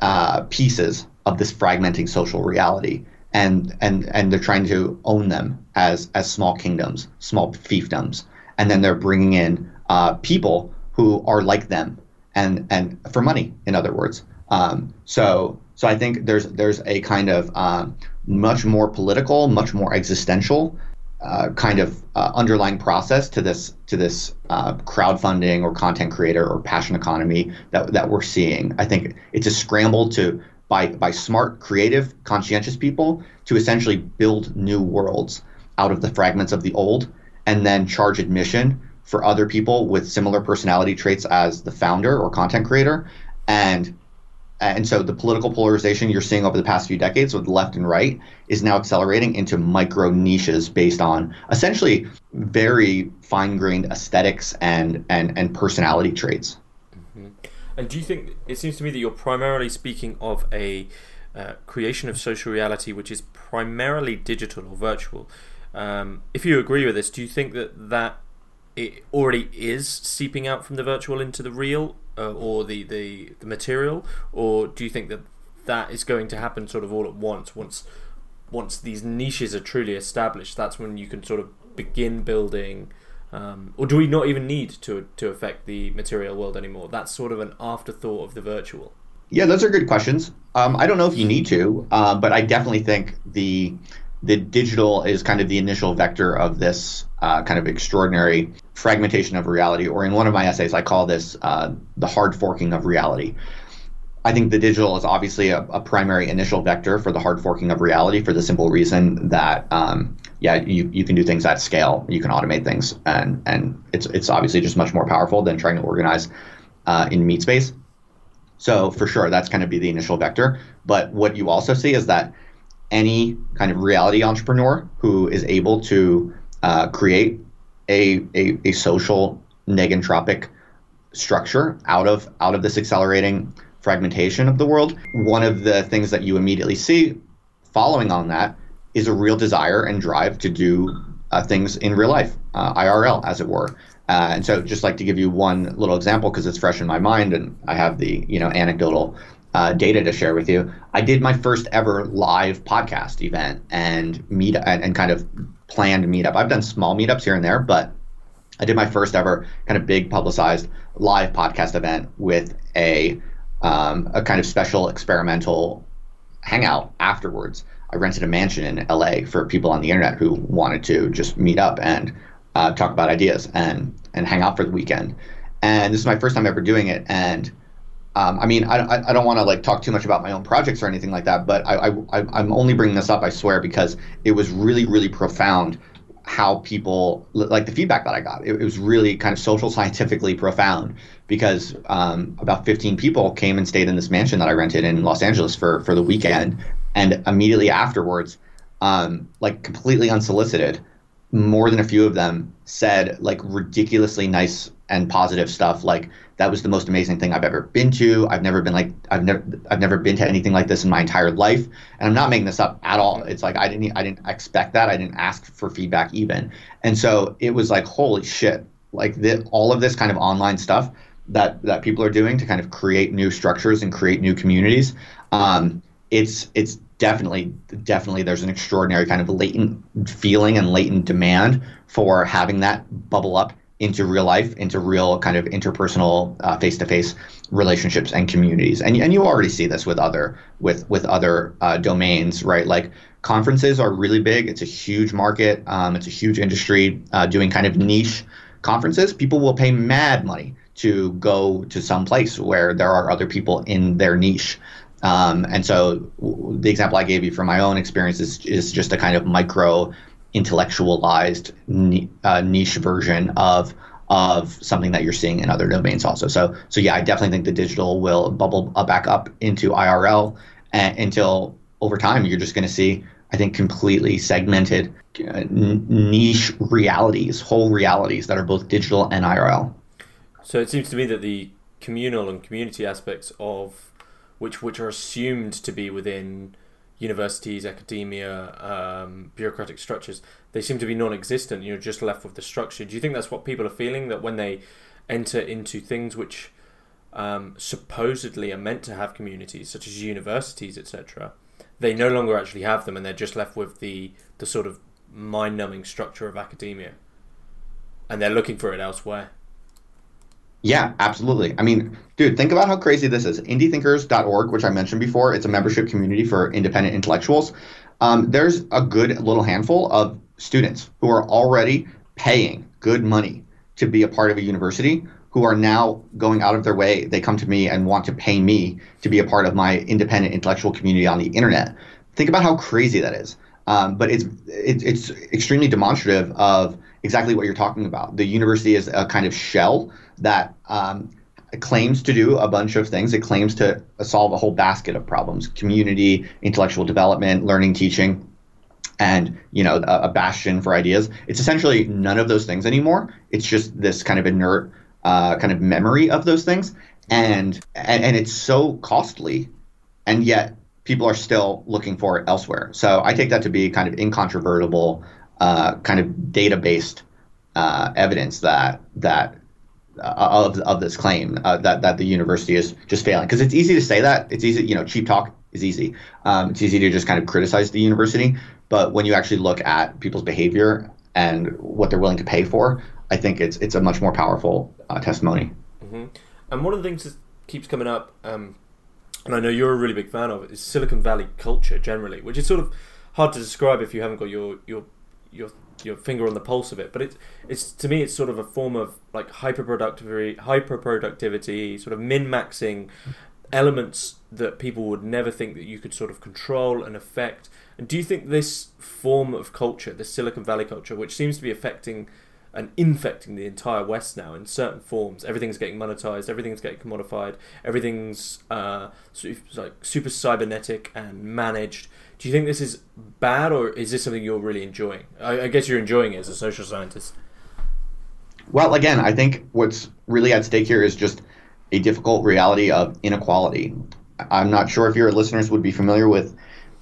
uh, pieces of this fragmenting social reality. And and and they're trying to own them as as small kingdoms small fiefdoms. And then they're bringing in uh, people who are like them and and for money in other words um, so so I think there's there's a kind of um, much more political much more existential uh, kind of uh, underlying process to this to this uh, crowdfunding or content creator or passion economy that, that we're seeing. I think it's a scramble to by by smart, creative, conscientious people to essentially build new worlds out of the fragments of the old, and then charge admission for other people with similar personality traits as the founder or content creator, and and so the political polarization you're seeing over the past few decades with left and right is now accelerating into micro niches based on essentially very fine-grained aesthetics and and and personality traits. Mm-hmm. And do you think it seems to me that you're primarily speaking of a uh, creation of social reality which is primarily digital or virtual? Um, if you agree with this, do you think that that it already is seeping out from the virtual into the real, uh, or the, the the material, or do you think that that is going to happen sort of all at once? Once once these niches are truly established, that's when you can sort of begin building. Um, or do we not even need to to affect the material world anymore? That's sort of an afterthought of the virtual. Yeah, those are good questions. Um, I don't know if you need to, uh, but I definitely think the the digital is kind of the initial vector of this uh, kind of extraordinary fragmentation of reality. Or in one of my essays, I call this uh, the hard forking of reality. I think the digital is obviously a, a, primary initial vector for the hard forking of reality for the simple reason that, um, yeah, you, you can do things at scale, you can automate things, and and it's it's obviously just much more powerful than trying to organize uh, in meat space. So for sure, that's going to be the initial vector. But what you also see is that any kind of reality entrepreneur who is able to uh, create a, a, a social negentropic structure out of out of this accelerating fragmentation of the world. One of the things that you immediately see following on that is a real desire and drive to do uh, things in real life, uh, IRL, as it were. Uh, and so, just like to give you one little example because it's fresh in my mind, and I have the you know anecdotal uh, data to share with you. I did my first ever live podcast event and meet and, and kind of planned meetup. I've done small meetups here and there, but I did my first ever kind of big publicized live podcast event with a um, a kind of special experimental hangout afterwards. I rented a mansion in LA for people on the internet who wanted to just meet up and uh, talk about ideas and and hang out for the weekend. And this is my first time ever doing it. And um, I mean, I, I don't want to like talk too much about my own projects or anything like that, but I, I I'm only bringing this up, I swear, because it was really really profound how people like the feedback that I got. It, it, was really kind of social scientifically profound because um, about 15 people came and stayed in this mansion that I rented in Los Angeles for for the weekend, and immediately afterwards, um, like completely unsolicited, more than a few of them said like ridiculously nice and positive stuff like that was the most amazing thing I've ever been to. I've never been like I've never I've never been to anything like this in my entire life. And I'm not making this up at all. It's like I didn't I didn't expect that. I didn't ask for feedback even. And so it was like holy shit. Like the, all of this kind of online stuff that that people are doing to kind of create new structures and create new communities. Um, it's it's definitely definitely there's an extraordinary kind of latent feeling and latent demand for having that bubble up into real life, into real kind of interpersonal, uh, face-to-face relationships and communities. And and you already see this with other with with other uh, domains, right? Like conferences are really big. It's a huge market. Um, it's a huge industry uh, doing kind of niche conferences. People will pay mad money to go to some place where there are other people in their niche. Um, and so the example I gave you from my own experience is, is just a kind of micro intellectualized uh, niche version of of something that you're seeing in other domains also. So so yeah, I definitely think the digital will bubble back up into IRL until over time you're just going to see I think completely segmented uh, niche realities, whole realities that are both digital and IRL. So it seems to me that the communal and community aspects of which which are assumed to be within universities, academia, um, bureaucratic structures, they seem to be non-existent. You're just left with the structure. Do you think that's what people are feeling that when they enter into things which um, supposedly are meant to have communities, such as universities, etc., they no longer actually have them, and they're just left with the the sort of mind-numbing structure of academia, and they're looking for it elsewhere. Yeah, absolutely. I mean, dude, think about how crazy this is. IndieThinkers.org, which I mentioned before, it's a membership community for independent intellectuals. Um, there's a good little handful of students who are already paying good money to be a part of a university who are now going out of their way. They come to me and want to pay me to be a part of my independent intellectual community on the internet. Think about how crazy that is. Um, but it's it, it's extremely demonstrative of exactly what you're talking about. The university is a kind of shell that um, claims to do a bunch of things. It claims to solve a whole basket of problems: community, intellectual development, learning, teaching, and you know a, a bastion for ideas. It's essentially none of those things anymore. It's just this kind of inert uh, kind of memory of those things, and, and and it's so costly, and yet people are still looking for it elsewhere. So I take that to be kind of incontrovertible, uh, kind of data based uh, evidence that that uh, of of this claim uh, that that the university is just failing. Because it's easy to say that. It's easy, you know, cheap talk is easy. Um, it's easy to just kind of criticize the university. But when you actually look at people's behavior and what they're willing to pay for, I think it's it's a much more powerful uh, testimony. Mm-hmm. And one of the things that keeps coming up, um, and I know you're a really big fan of it, is Silicon Valley culture generally, which is sort of hard to describe if you haven't got your your your your finger on the pulse of it. But it's it's to me it's sort of a form of like hyper productivity, hyper productivity, sort of min maxing elements that people would never think that you could sort of control and affect. And do you think this form of culture, this Silicon Valley culture, which seems to be affecting and infecting the entire West now in certain forms. Everything's getting monetized. Everything's getting commodified. Everything's uh, like super cybernetic and managed. Do you think this is bad, or is this something you're really enjoying? I, I guess you're enjoying it as a social scientist. Well, again, I think what's really at stake here is just a difficult reality of inequality. I'm not sure if your listeners would be familiar with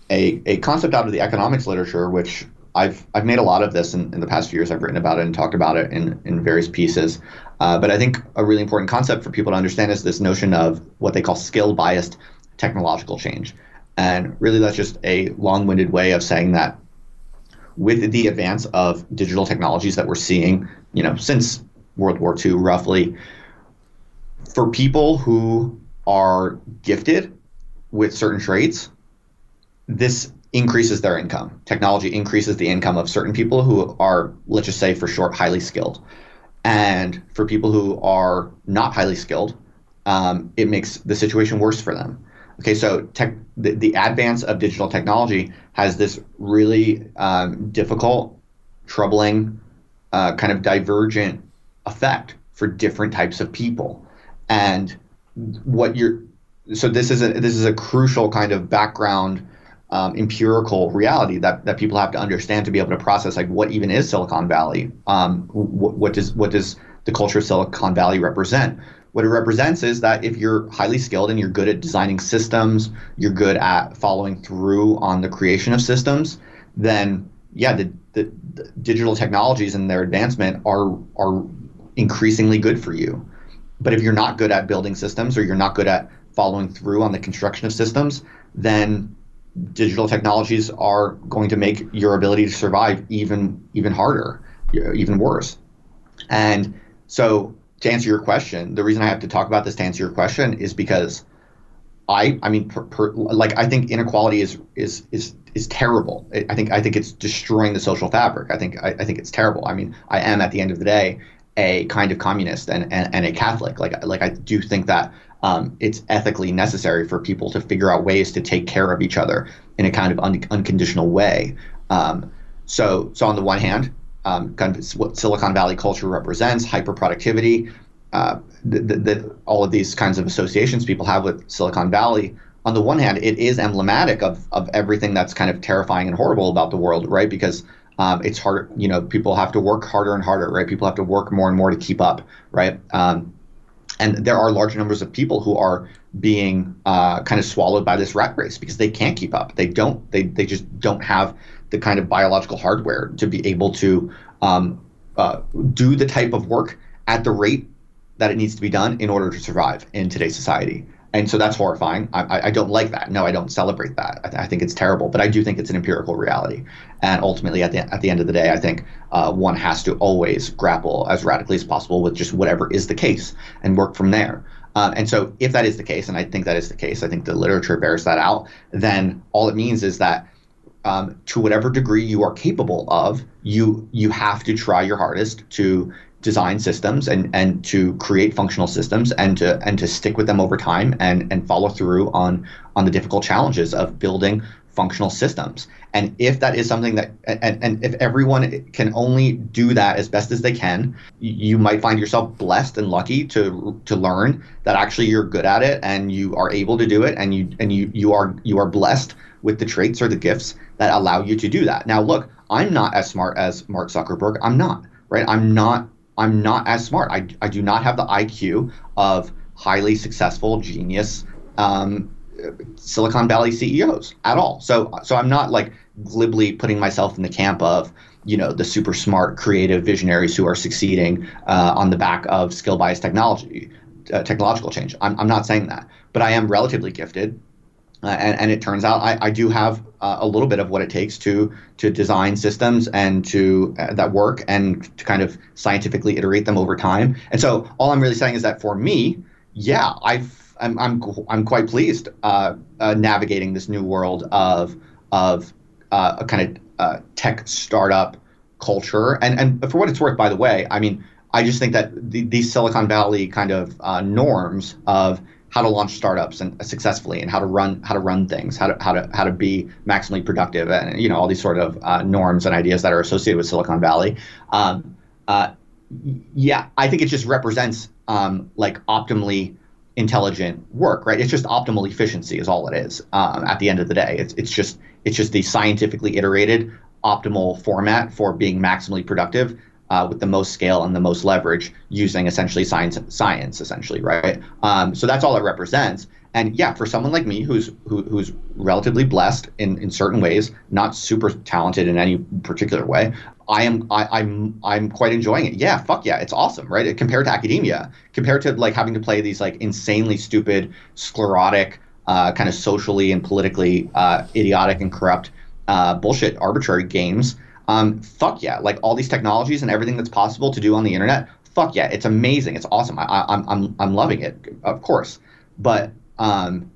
a, a concept out of the economics literature, which I've I've made a lot of this in, in the past few years. I've written about it and talked about it in, in various pieces. Uh, but I think a really important concept for people to understand is this notion of what they call skill biased technological change. And really, that's just a long winded way of saying that with the advance of digital technologies that we're seeing, you know, since World War II, roughly, for people who are gifted with certain traits, this increases their income. Technology increases the income of certain people who are, let's just say, for short, highly skilled. And for people who are not highly skilled, um, it makes the situation worse for them. Okay, so tech, the, the advance of digital technology has this really um, difficult, troubling, uh, kind of divergent effect for different types of people. And what you're so this is a this is a crucial kind of background um, empirical reality that, that people have to understand to be able to process like what even is Silicon Valley? Um, what, does what does the culture of Silicon Valley represent? What it represents is that if you're highly skilled and you're good at designing systems, you're good at following through on the creation of systems, then yeah, the, the, the digital technologies and their advancement are are increasingly good for you. But if you're not good at building systems or you're not good at following through on the construction of systems, then digital technologies are going to make your ability to survive even even harder, even worse. And so to answer your question, the reason I have to talk about this to answer your question is because I I mean per, per, like I think inequality is is is is terrible. I think I think it's destroying the social fabric. I think I, I think it's terrible. I mean I am at the end of the day a kind of communist and, and, and a Catholic. Like like I do think that um, it's ethically necessary for people to figure out ways to take care of each other in a kind of un- unconditional way. Um, so, so on the one hand, um, kind of what Silicon Valley culture represents, hyper productivity, uh, the, the, the, all of these kinds of associations people have with Silicon Valley. On the one hand, it is emblematic of, of everything that's kind of terrifying and horrible about the world, right? Because um, it's hard, you know, people have to work harder and harder, right? People have to work more and more to keep up, right? Um, and there are large numbers of people who are being uh, kind of swallowed by this rat race because they can't keep up. They don't. They they just don't have the kind of biological hardware to be able to um, uh, do the type of work at the rate that it needs to be done in order to survive in today's society and so that's horrifying. I, I, don't like that. No, I don't celebrate that. I, th- I, think it's terrible, but I do think it's an empirical reality. And ultimately, at the at the end of the day, I think uh, one has to always grapple as radically as possible with just whatever is the case and work from there. Uh, and so, if that is the case, and I think that is the case, I think the literature bears that out. Then all it means is that um, to whatever degree you are capable of, you you have to try your hardest to design systems and and to create functional systems and to and to stick with them over time and and follow through on on the difficult challenges of building functional systems. And if that is something that and, and if everyone can only do that as best as they can you might find yourself blessed and lucky to to learn that actually you're good at it and you are able to do it and you and you you are you are blessed with the traits or the gifts that allow you to do that now look i'm not as smart as mark zuckerberg i'm not right i'm not I'm not as smart. I, I do not have the IQ of highly successful, genius um, Silicon Valley CEOs at all. So so I'm not like glibly putting myself in the camp of you know the super smart, creative visionaries who are succeeding uh, on the back of skill bias technology, uh, technological change. I'm, I'm not saying that, but I am relatively gifted. Uh, and, and, it turns out I, I do have uh, a little bit of what it takes to to design systems and to uh, that work and to kind of scientifically iterate them over time. And so all I'm really saying is that for me, yeah, I've I'm I'm, I'm quite pleased uh, uh, navigating this new world of of uh, a kind of tech startup culture. And and for what it's worth, by the way, I mean I just think that the, these Silicon Valley kind of norms of how to launch startups and successfully and how to run how to run things how to how to how to be maximally productive and you know all these sort of uh, norms and ideas that are associated with Silicon Valley. Um, uh, yeah, I think it just represents um, like optimally intelligent work, right? It's just optimal efficiency is all it is. Um, at the end of the day, it's it's just it's just the scientifically iterated optimal format for being maximally productive uh, with the most scale and the most leverage using essentially science science essentially right um, so that's all it represents And yeah, for someone like me who's who, who's relatively blessed in, in certain ways, not super talented in any particular way, I am I, I'm I'm quite enjoying it. Yeah, fuck yeah, it's awesome, right? Compared to academia, compared to like having to play these like insanely stupid, sclerotic, uh, kind of socially and politically uh, idiotic and corrupt uh, bullshit arbitrary games. Um, fuck yeah, like all these technologies and everything that's possible to do on the internet. Fuck yeah, it's amazing. It's awesome. I, I'm I'm I'm loving it, of course. But um,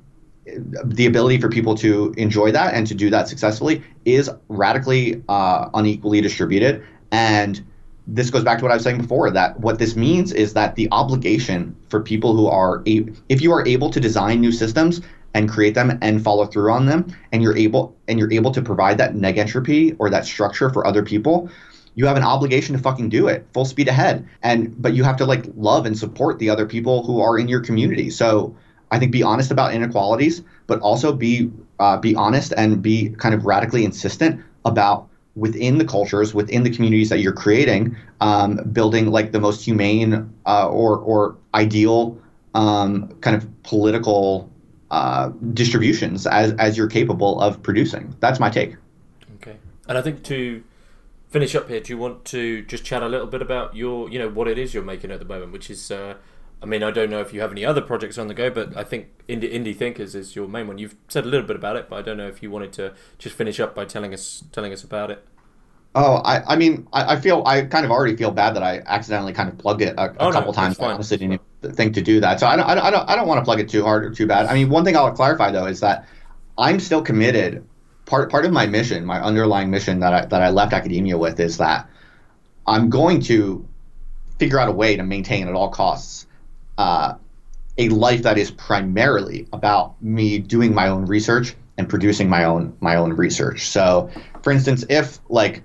the ability for people to enjoy that and to do that successfully is radically uh, unequally distributed. And this goes back to what I was saying before that what this means is that the obligation for people who are, a- if you are able to design new systems and create them and follow through on them, and you're able and you're able to provide that neg entropy or that structure for other people, you have an obligation to fucking do it full speed ahead. And but you have to like love and support the other people who are in your community. So I think be honest about inequalities, but also be uh, be honest and be kind of radically insistent about within the cultures, within the communities that you're creating, um, building like the most humane uh, or or ideal um, kind of political uh, distributions as as you're capable of producing. That's my take. Okay, and I think to finish up here, do you want to just chat a little bit about your, you know, what it is you're making at the moment, which is uh, I mean, I don't know if you have any other projects on the go, but I think Indie, Indie Thinkers is your main one. You've said a little bit about it, but I don't know if you wanted to just finish up by telling us telling us about it. Oh, I, I mean, I, I feel I kind of already feel bad that I accidentally kind of plugged it a, a Oh, no, couple that's times. I honestly didn't think to do that. So I don't, I don't, I don't, I don't want to plug it too hard or too bad. I mean, one thing I'll clarify though is that I'm still committed. Part part of my mission, my underlying mission that I that I left academia with is that I'm going to figure out a way to maintain at all costs uh, a life that is primarily about me doing my own research and producing my own my own research. So, for instance, if like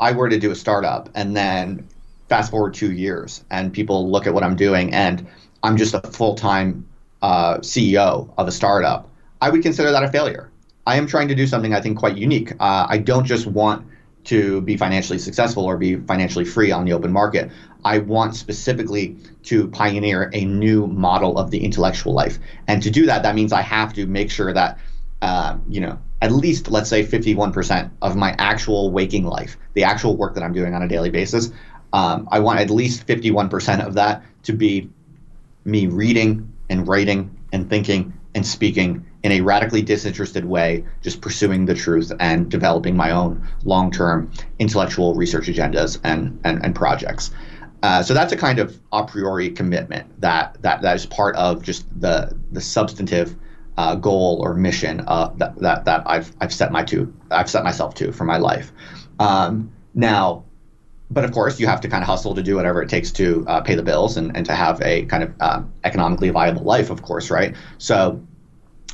I were to do a startup and then fast forward two years and people look at what I'm doing and I'm just a full time uh, CEO of a startup, I would consider that a failure. I am trying to do something I think quite unique. Uh, I don't just want to be financially successful or be financially free on the open market. I want specifically to pioneer a new model of the intellectual life. And to do that, that means I have to make sure that, uh, you know, at least let's say 51% of my actual waking life, the actual work that I'm doing on a daily basis, um, I want at least 51% of that to be me reading and writing and thinking and speaking in a radically disinterested way, just pursuing the truth and developing my own long term intellectual research agendas and, and, and projects. Uh, so that's a kind of a priori commitment that, that, that is part of just the, the substantive uh, goal or mission uh, that, that, that I've, I've, set my to, I've set myself to for my life. Um, now, but of course, you have to kind of hustle to do whatever it takes to uh, pay the bills and, and to have a kind of um, economically viable life, of course, right? So,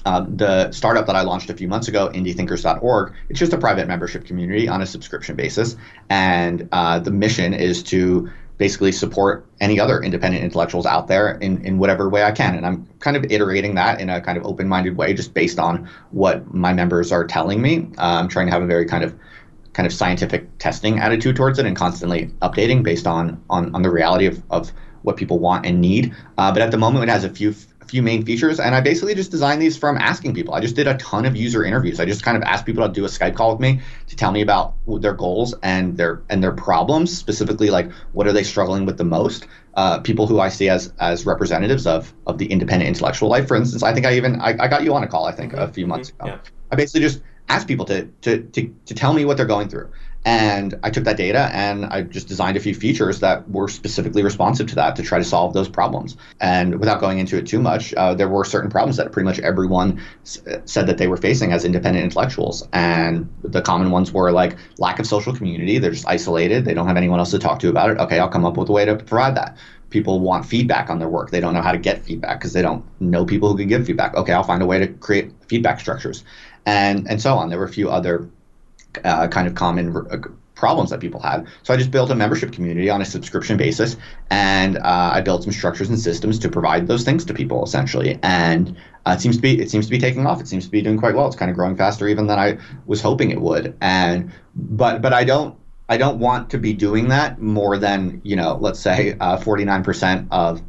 um, the startup that I launched a few months ago, indiethinkers.org, it's just a private membership community on a subscription basis. And uh, the mission is to basically support any other independent intellectuals out there in, in whatever way I can. And I'm kind of iterating that in a kind of open minded way, just based on what my members are telling me. Uh, I'm trying to have a very kind of kind of scientific testing attitude towards it and constantly updating based on on, on the reality of, of what people want and need. Uh, but at the moment, it has a few a few main features, and I basically just designed these from asking people. I just did a ton of user interviews. I just kind of asked people to do a Skype call with me to tell me about their goals and their and their problems, specifically like what are they struggling with the most. Uh, people who I see as as representatives of of the independent intellectual life. For instance, I think I even I, I got you on a call. I think a few months ago. Yeah. I basically just asked people to, to, to, to tell me what they're going through. And I took that data and I just designed a few features that were specifically responsive to that to try to solve those problems. And without going into it too much, uh, there were certain problems that pretty much everyone s- said that they were facing as independent intellectuals. And the common ones were like lack of social community. They're just isolated. They don't have anyone else to talk to about it. Okay, I'll come up with a way to provide that. People want feedback on their work. They don't know how to get feedback because they don't know people who can give feedback. Okay, I'll find a way to create feedback structures and and so on. There were a few other uh, kind of common uh, problems that people have. So I just built a membership community on a subscription basis, and uh, I built some structures and systems to provide those things to people essentially. And uh, it seems to be it seems to be taking off. It seems to be doing quite well. It's kind of growing faster even than I was hoping it would. And but but I don't. I don't want to be doing that more than you know, let's say uh, forty nine percent of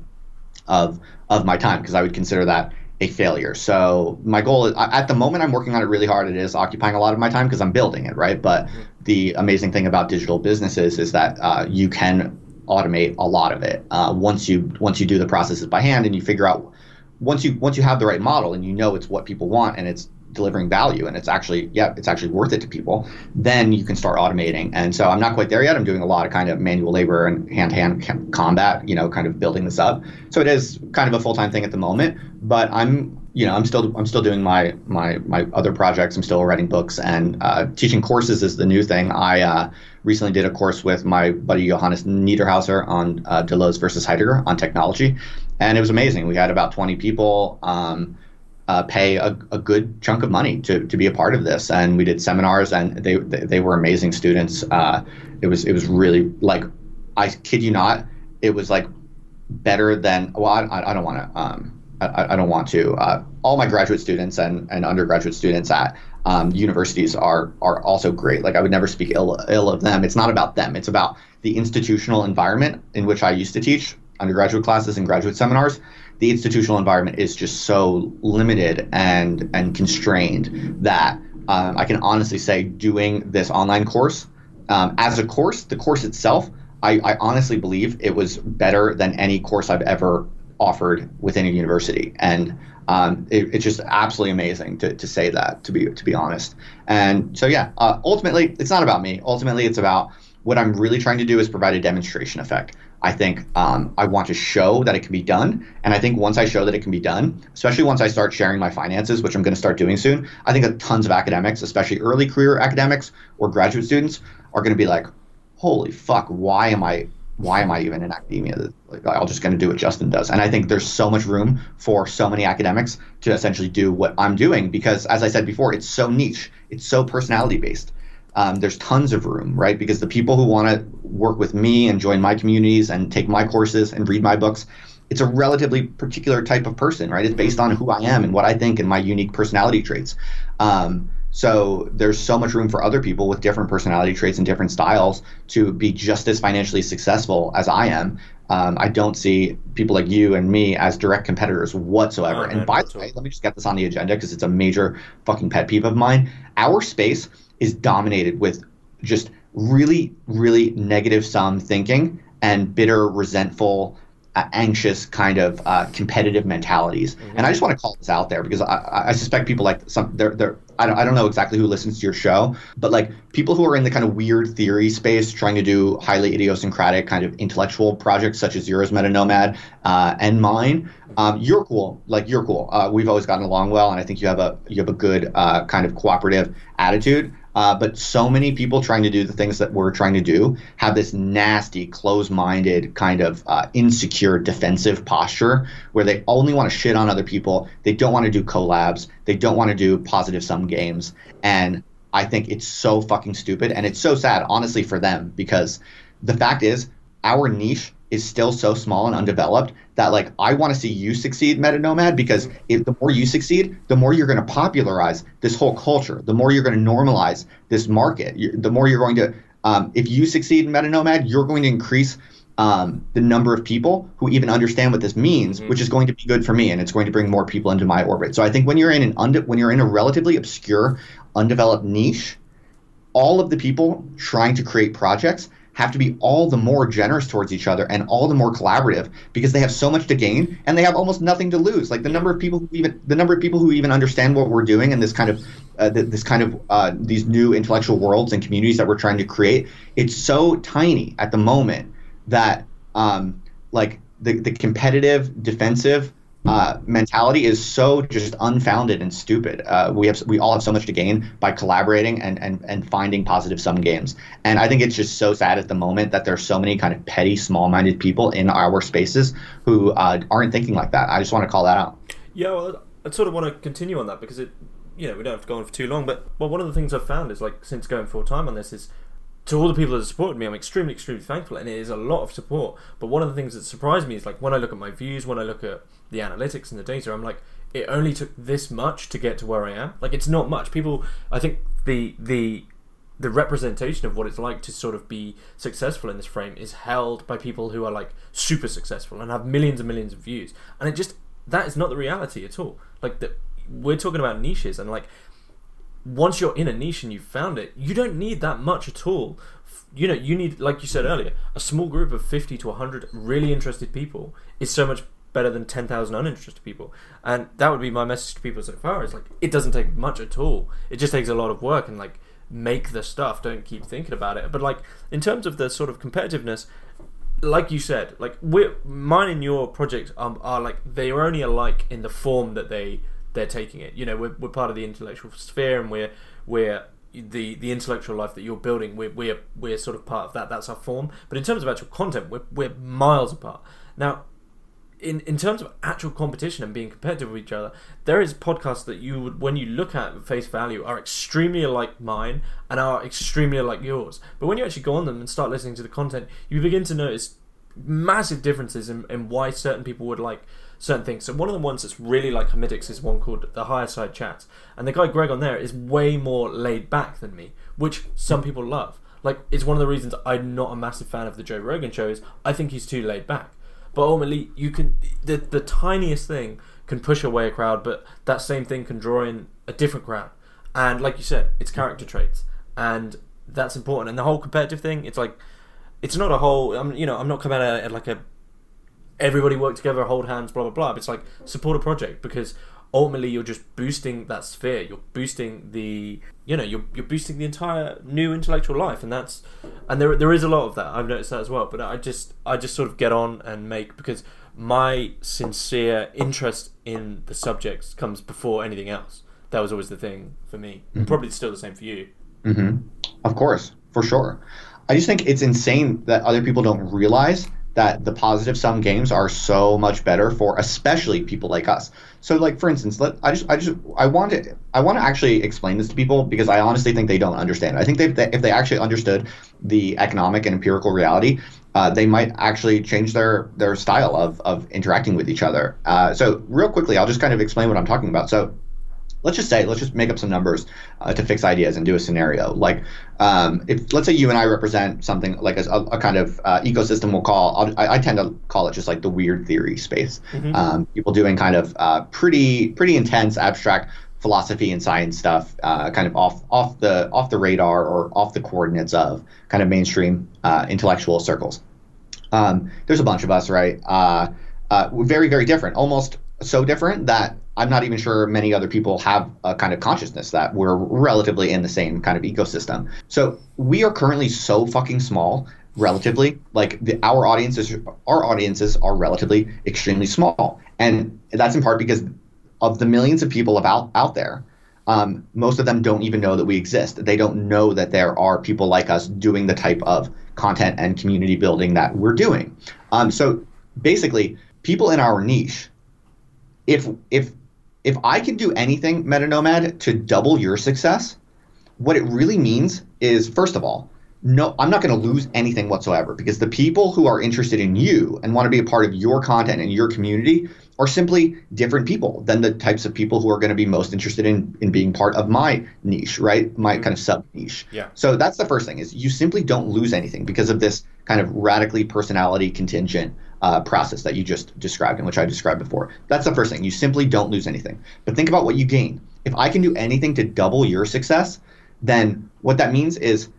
of of my time because I would consider that a failure. So my goal is at the moment I'm working on it really hard. It is occupying a lot of my time because I'm building it, right? But mm-hmm. the amazing thing about digital businesses is that uh, you can automate a lot of it uh, once you once you do the processes by hand and you figure out once you once you have the right model and you know it's what people want and it's delivering value and it's actually yeah it's actually worth it to people then you can start automating. And so i'm not quite there yet. I'm doing a lot of kind of manual labor and hand-to-hand combat you know kind of building this up. So it is kind of a full-time thing at the moment but i'm you know i'm still i'm still doing my my my other projects. I'm still writing books and uh, teaching courses is the new thing. I uh, recently did a course with my buddy johannes niederhauser on uh, deleuze versus heidegger on technology and it was amazing. We had about 20 people um, uh, pay a, a, good chunk of money to, to be a part of this. And we did seminars, and they they, were amazing students. Uh, it was it was really like I kid you not, it was like better than well I, I don't want to um, I, I don't want to uh, all my graduate students and, and undergraduate students at um, universities are are also great. Like I would never speak ill ill of them. It's not about them. It's about the institutional environment in which I used to teach undergraduate classes and graduate seminars the institutional environment is just so limited and and constrained that um, I can honestly say doing this online course um, as a course, the course itself, I, I, honestly believe it was better than any course I've ever offered within a university, and um, it, it's just absolutely amazing to, to say that to be to be honest. And so yeah, uh, ultimately it's not about me. Ultimately, it's about what I'm really trying to do is provide a demonstration effect. I think um, I want to show that it can be done. And I think once I show that it can be done, especially once I start sharing my finances, which I'm going to start doing soon, I think that tons of academics, especially early career academics or graduate students, are going to be like, holy fuck, why am I why am I even in academia? Like, I'm just going to do what Justin does. And I think there's so much room for so many academics to essentially do what I'm doing because, as I said before, it's so niche, it's so personality based um, there's tons of room, right? Because the people who want to work with me and join my communities and take my courses and read my books, it's a relatively particular type of person, right? It's based on who I am and what I think and my unique personality traits. Um, so there's so much room for other people with different personality traits and different styles to be just as financially successful as I am. Um, I don't see people like you and me as direct competitors whatsoever. Oh, and by the way, let me just get this on the agenda because it's a major fucking pet peeve of mine. Our space is dominated with just really, really negative sum thinking and bitter, resentful, uh, anxious kind of uh, competitive mentalities. Mm-hmm. And I just want to call this out there because I, I suspect people like some they're they're I don't, I don't know exactly who listens to your show, but like people who are in the kind of weird theory space trying to do highly idiosyncratic kind of intellectual projects such as yours, MetaNomad, uh, and mine. Um, you're cool. Like you're cool. Uh, we've always gotten along well, and I think you have a you have a good uh, kind of cooperative attitude. Uh, but so many people trying to do the things that we're trying to do have this nasty, close minded, kind of uh, insecure, defensive posture where they only want to shit on other people. They don't want to do collabs. They don't want to do positive sum games. And I think it's so fucking stupid. And it's so sad, honestly, for them because the fact is, our niche is still so small and undeveloped that like I want to see you succeed, Meta Nomad, because if the more you succeed, the more you're going to popularize this whole culture. The more you're going to normalize this market. You, the more you're going to, um, if you succeed in Meta Nomad, you're going to increase um, the number of people who even understand what this means, mm-hmm. which is going to be good for me, and it's going to bring more people into my orbit. So I think when you're in an unde- when you're in a relatively obscure, undeveloped niche, all of the people trying to create projects have to be all the more generous towards each other and all the more collaborative because they have so much to gain and they have almost nothing to lose. Like the number of people who even the number of people who even understand what we're doing and this kind of uh, this kind of uh, these new intellectual worlds and communities that we're trying to create, it's so tiny at the moment that um, like the the competitive defensive uh, mentality is so just unfounded and stupid. Uh, we have we all have so much to gain by collaborating and, and and finding positive sum games. And I think it's just so sad at the moment that there's so many kind of petty, small-minded people in our spaces who uh, aren't thinking like that. I just want to call that out. Yeah, well, I sort of want to continue on that because it, you know, we don't have to go on for too long. But well, one of the things I've found is like since going full time on this is to all the people that supported me, I'm extremely, extremely thankful, and it is a lot of support. But one of the things that surprised me is like when I look at my views, when I look at the analytics and the data, I'm like, it only took this much to get to where I am. Like it's not much. People, I think the the the representation of what it's like to sort of be successful in this frame is held by people who are like super successful and have millions and millions of views, and it just that is not the reality at all. Like that, we're talking about niches, and like once you're in a niche and you've found it, you don't need that much at all. You know, you need, like you said earlier, a small group of 50 to 100 really interested people is so much better than 10,000 uninterested people. And that would be my message to people so far is like, it doesn't take much at all. It just takes a lot of work and like, make the stuff. Don't keep thinking about it. But like, in terms of the sort of competitiveness, like you said, like we're mine and your projects are, are like they are only alike in the form that they they're taking it. You know, we're, we're part of the intellectual sphere, and we're we're the the intellectual life that you're building. We're we're we're sort of part of that. That's our form. But in terms of actual content, we're we're miles apart. Now, in in terms of actual competition and being competitive with each other, there is podcasts that you would, when you look at face value, are extremely like mine and are extremely like yours. But when you actually go on them and start listening to the content, you begin to notice massive differences in, in why certain people would like certain things. So one of the ones that's really like Hermitix is one called the Higherside Chats, and the guy Greg on there is way more laid back than me, which some people love. Like it's one of the reasons I'm not a massive fan of the Joe Rogan show is I think he's too laid back. But ultimately, you can the the tiniest thing can push away a crowd, but that same thing can draw in a different crowd. And like you said, it's character traits, and that's important. And the whole competitive thing, it's like it's not a whole. I'm you know I'm not coming at it like a everybody work together, hold hands, blah blah blah. But it's like support a project because ultimately you're just boosting that sphere. You're boosting the you know you're you're boosting the entire new intellectual life, and that's and there there is a lot of that. I've noticed that as well. But I just I just sort of get on and make because my sincere interest in the subjects comes before anything else. That was always the thing for me. Mm-hmm. Probably still the same for you. Mm-hmm. Of course, for sure. I just think it's insane that other people don't realize that the positive sum games are so much better for especially people like us. So like for instance, let I just I just I want to I want to actually explain this to people because I honestly think they don't understand. I think they, if they actually understood the economic and empirical reality, uh, they might actually change their their style of of interacting with each other. Uh, so real quickly, I'll just kind of explain what I'm talking about. So let's just say let's just make up some numbers uh, to fix ideas and do a scenario. Like um, if let's say you and i represent something like a, a kind of uh, ecosystem we'll call I, I, tend to call it just like the weird theory space. Mm-hmm. um, people doing kind of uh, pretty pretty intense abstract philosophy and science stuff uh, kind of off off the off the radar or off the coordinates of kind of mainstream uh, intellectual circles. Um, there's a bunch of us right? Uh, very very different almost so different that I'm not even sure many other people have a kind of consciousness that we're relatively in the same kind of ecosystem. So we are currently so fucking small relatively like the, our audiences our audiences are relatively extremely small. And that's in part because of the millions of people about out there um, most of them don't even know that we exist. They don't know that there are people like us doing the type of content and community building that we're doing. Um, so basically people in our niche if if if I can do anything, MetaNomad, to double your success, what it really means is, first of all, no, I'm not going to lose anything whatsoever because the people who are interested in you and want to be a part of your content and your community are simply different people than the types of people who are going to be most interested in in being part of my niche, right? My mm-hmm. kind of sub niche. Yeah. So that's the first thing is you simply don't lose anything because of this kind of radically personality contingent uh, process that you just described and which I described before. That's the first thing. You simply don't lose anything. But think about what you gain. If I can do anything to double your success, then what that means is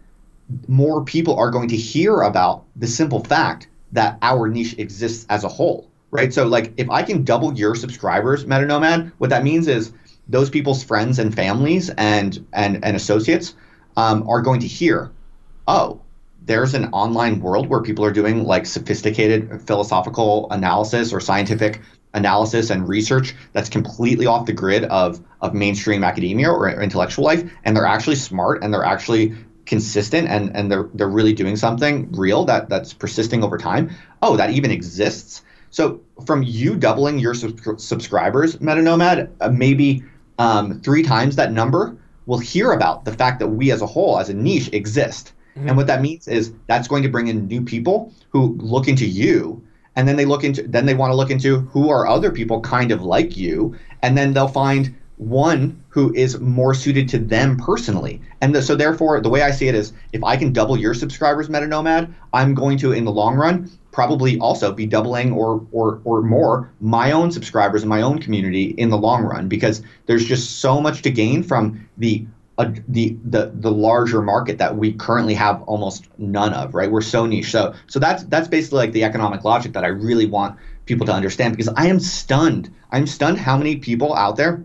more people are going to hear about the simple fact that our niche exists as a whole, right? So, like, if I can double your subscribers, Meta Nomad, what that means is those people's friends and families and and and associates um, are going to hear, oh, there's an online world where people are doing like sophisticated philosophical analysis or scientific analysis and research that's completely off the grid of of mainstream academia or intellectual life and they're actually smart and they're actually consistent and and they're they're really doing something real that that's persisting over time. Oh that even exists. So from you doubling your sub- subscribers metanomad uh, maybe um, three times that number will hear about the fact that we as a whole as a niche exist Mm-hmm. And what that means is that's going to bring in new people who look into you and then they look into then they want to look into who are other people kind of like you and then they'll find one who is more suited to them personally. And the, so, therefore, the way I see it is if I can double your subscribers, MetaNomad, I'm going to, in the long run, probably also be doubling or, or, or more my own subscribers and my own community in the long run because there's just so much to gain from the uh, the the the larger market that we currently have almost none of right? We're so niche. So so that's that's basically like the economic logic that i really want people to understand because i am stunned. I'm stunned how many people out there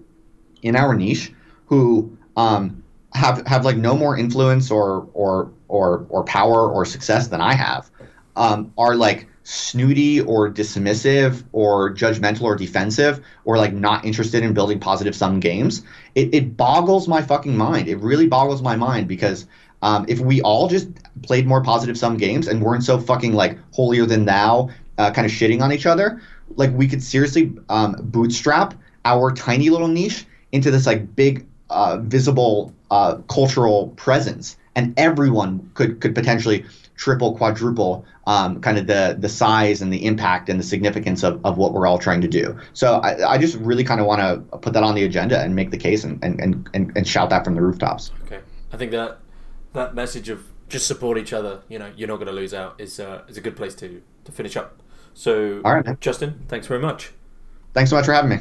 in our niche who um, have have like no more influence or or or or power or success than I have um, are like snooty or dismissive or judgmental or defensive or like not interested in building positive sum games. It, it boggles my fucking mind. It really boggles my mind because um, if we all just played more positive sum games and weren't so fucking like holier than thou, uh, kind of shitting on each other, like we could seriously um, bootstrap our tiny little niche into this like big uh, visible uh, cultural presence, and everyone could could potentially triple, quadruple um, kind of the the size and the impact and the significance of, of what we're all trying to do. So I, I just really kind of want to put that on the agenda and make the case and, and, and, and shout that from the rooftops. Okay, I think that that message of just support each other, you know, you're not going to lose out is uh, is a good place to to finish up. So, all right, Justin, thanks very much. Thanks so much for having me.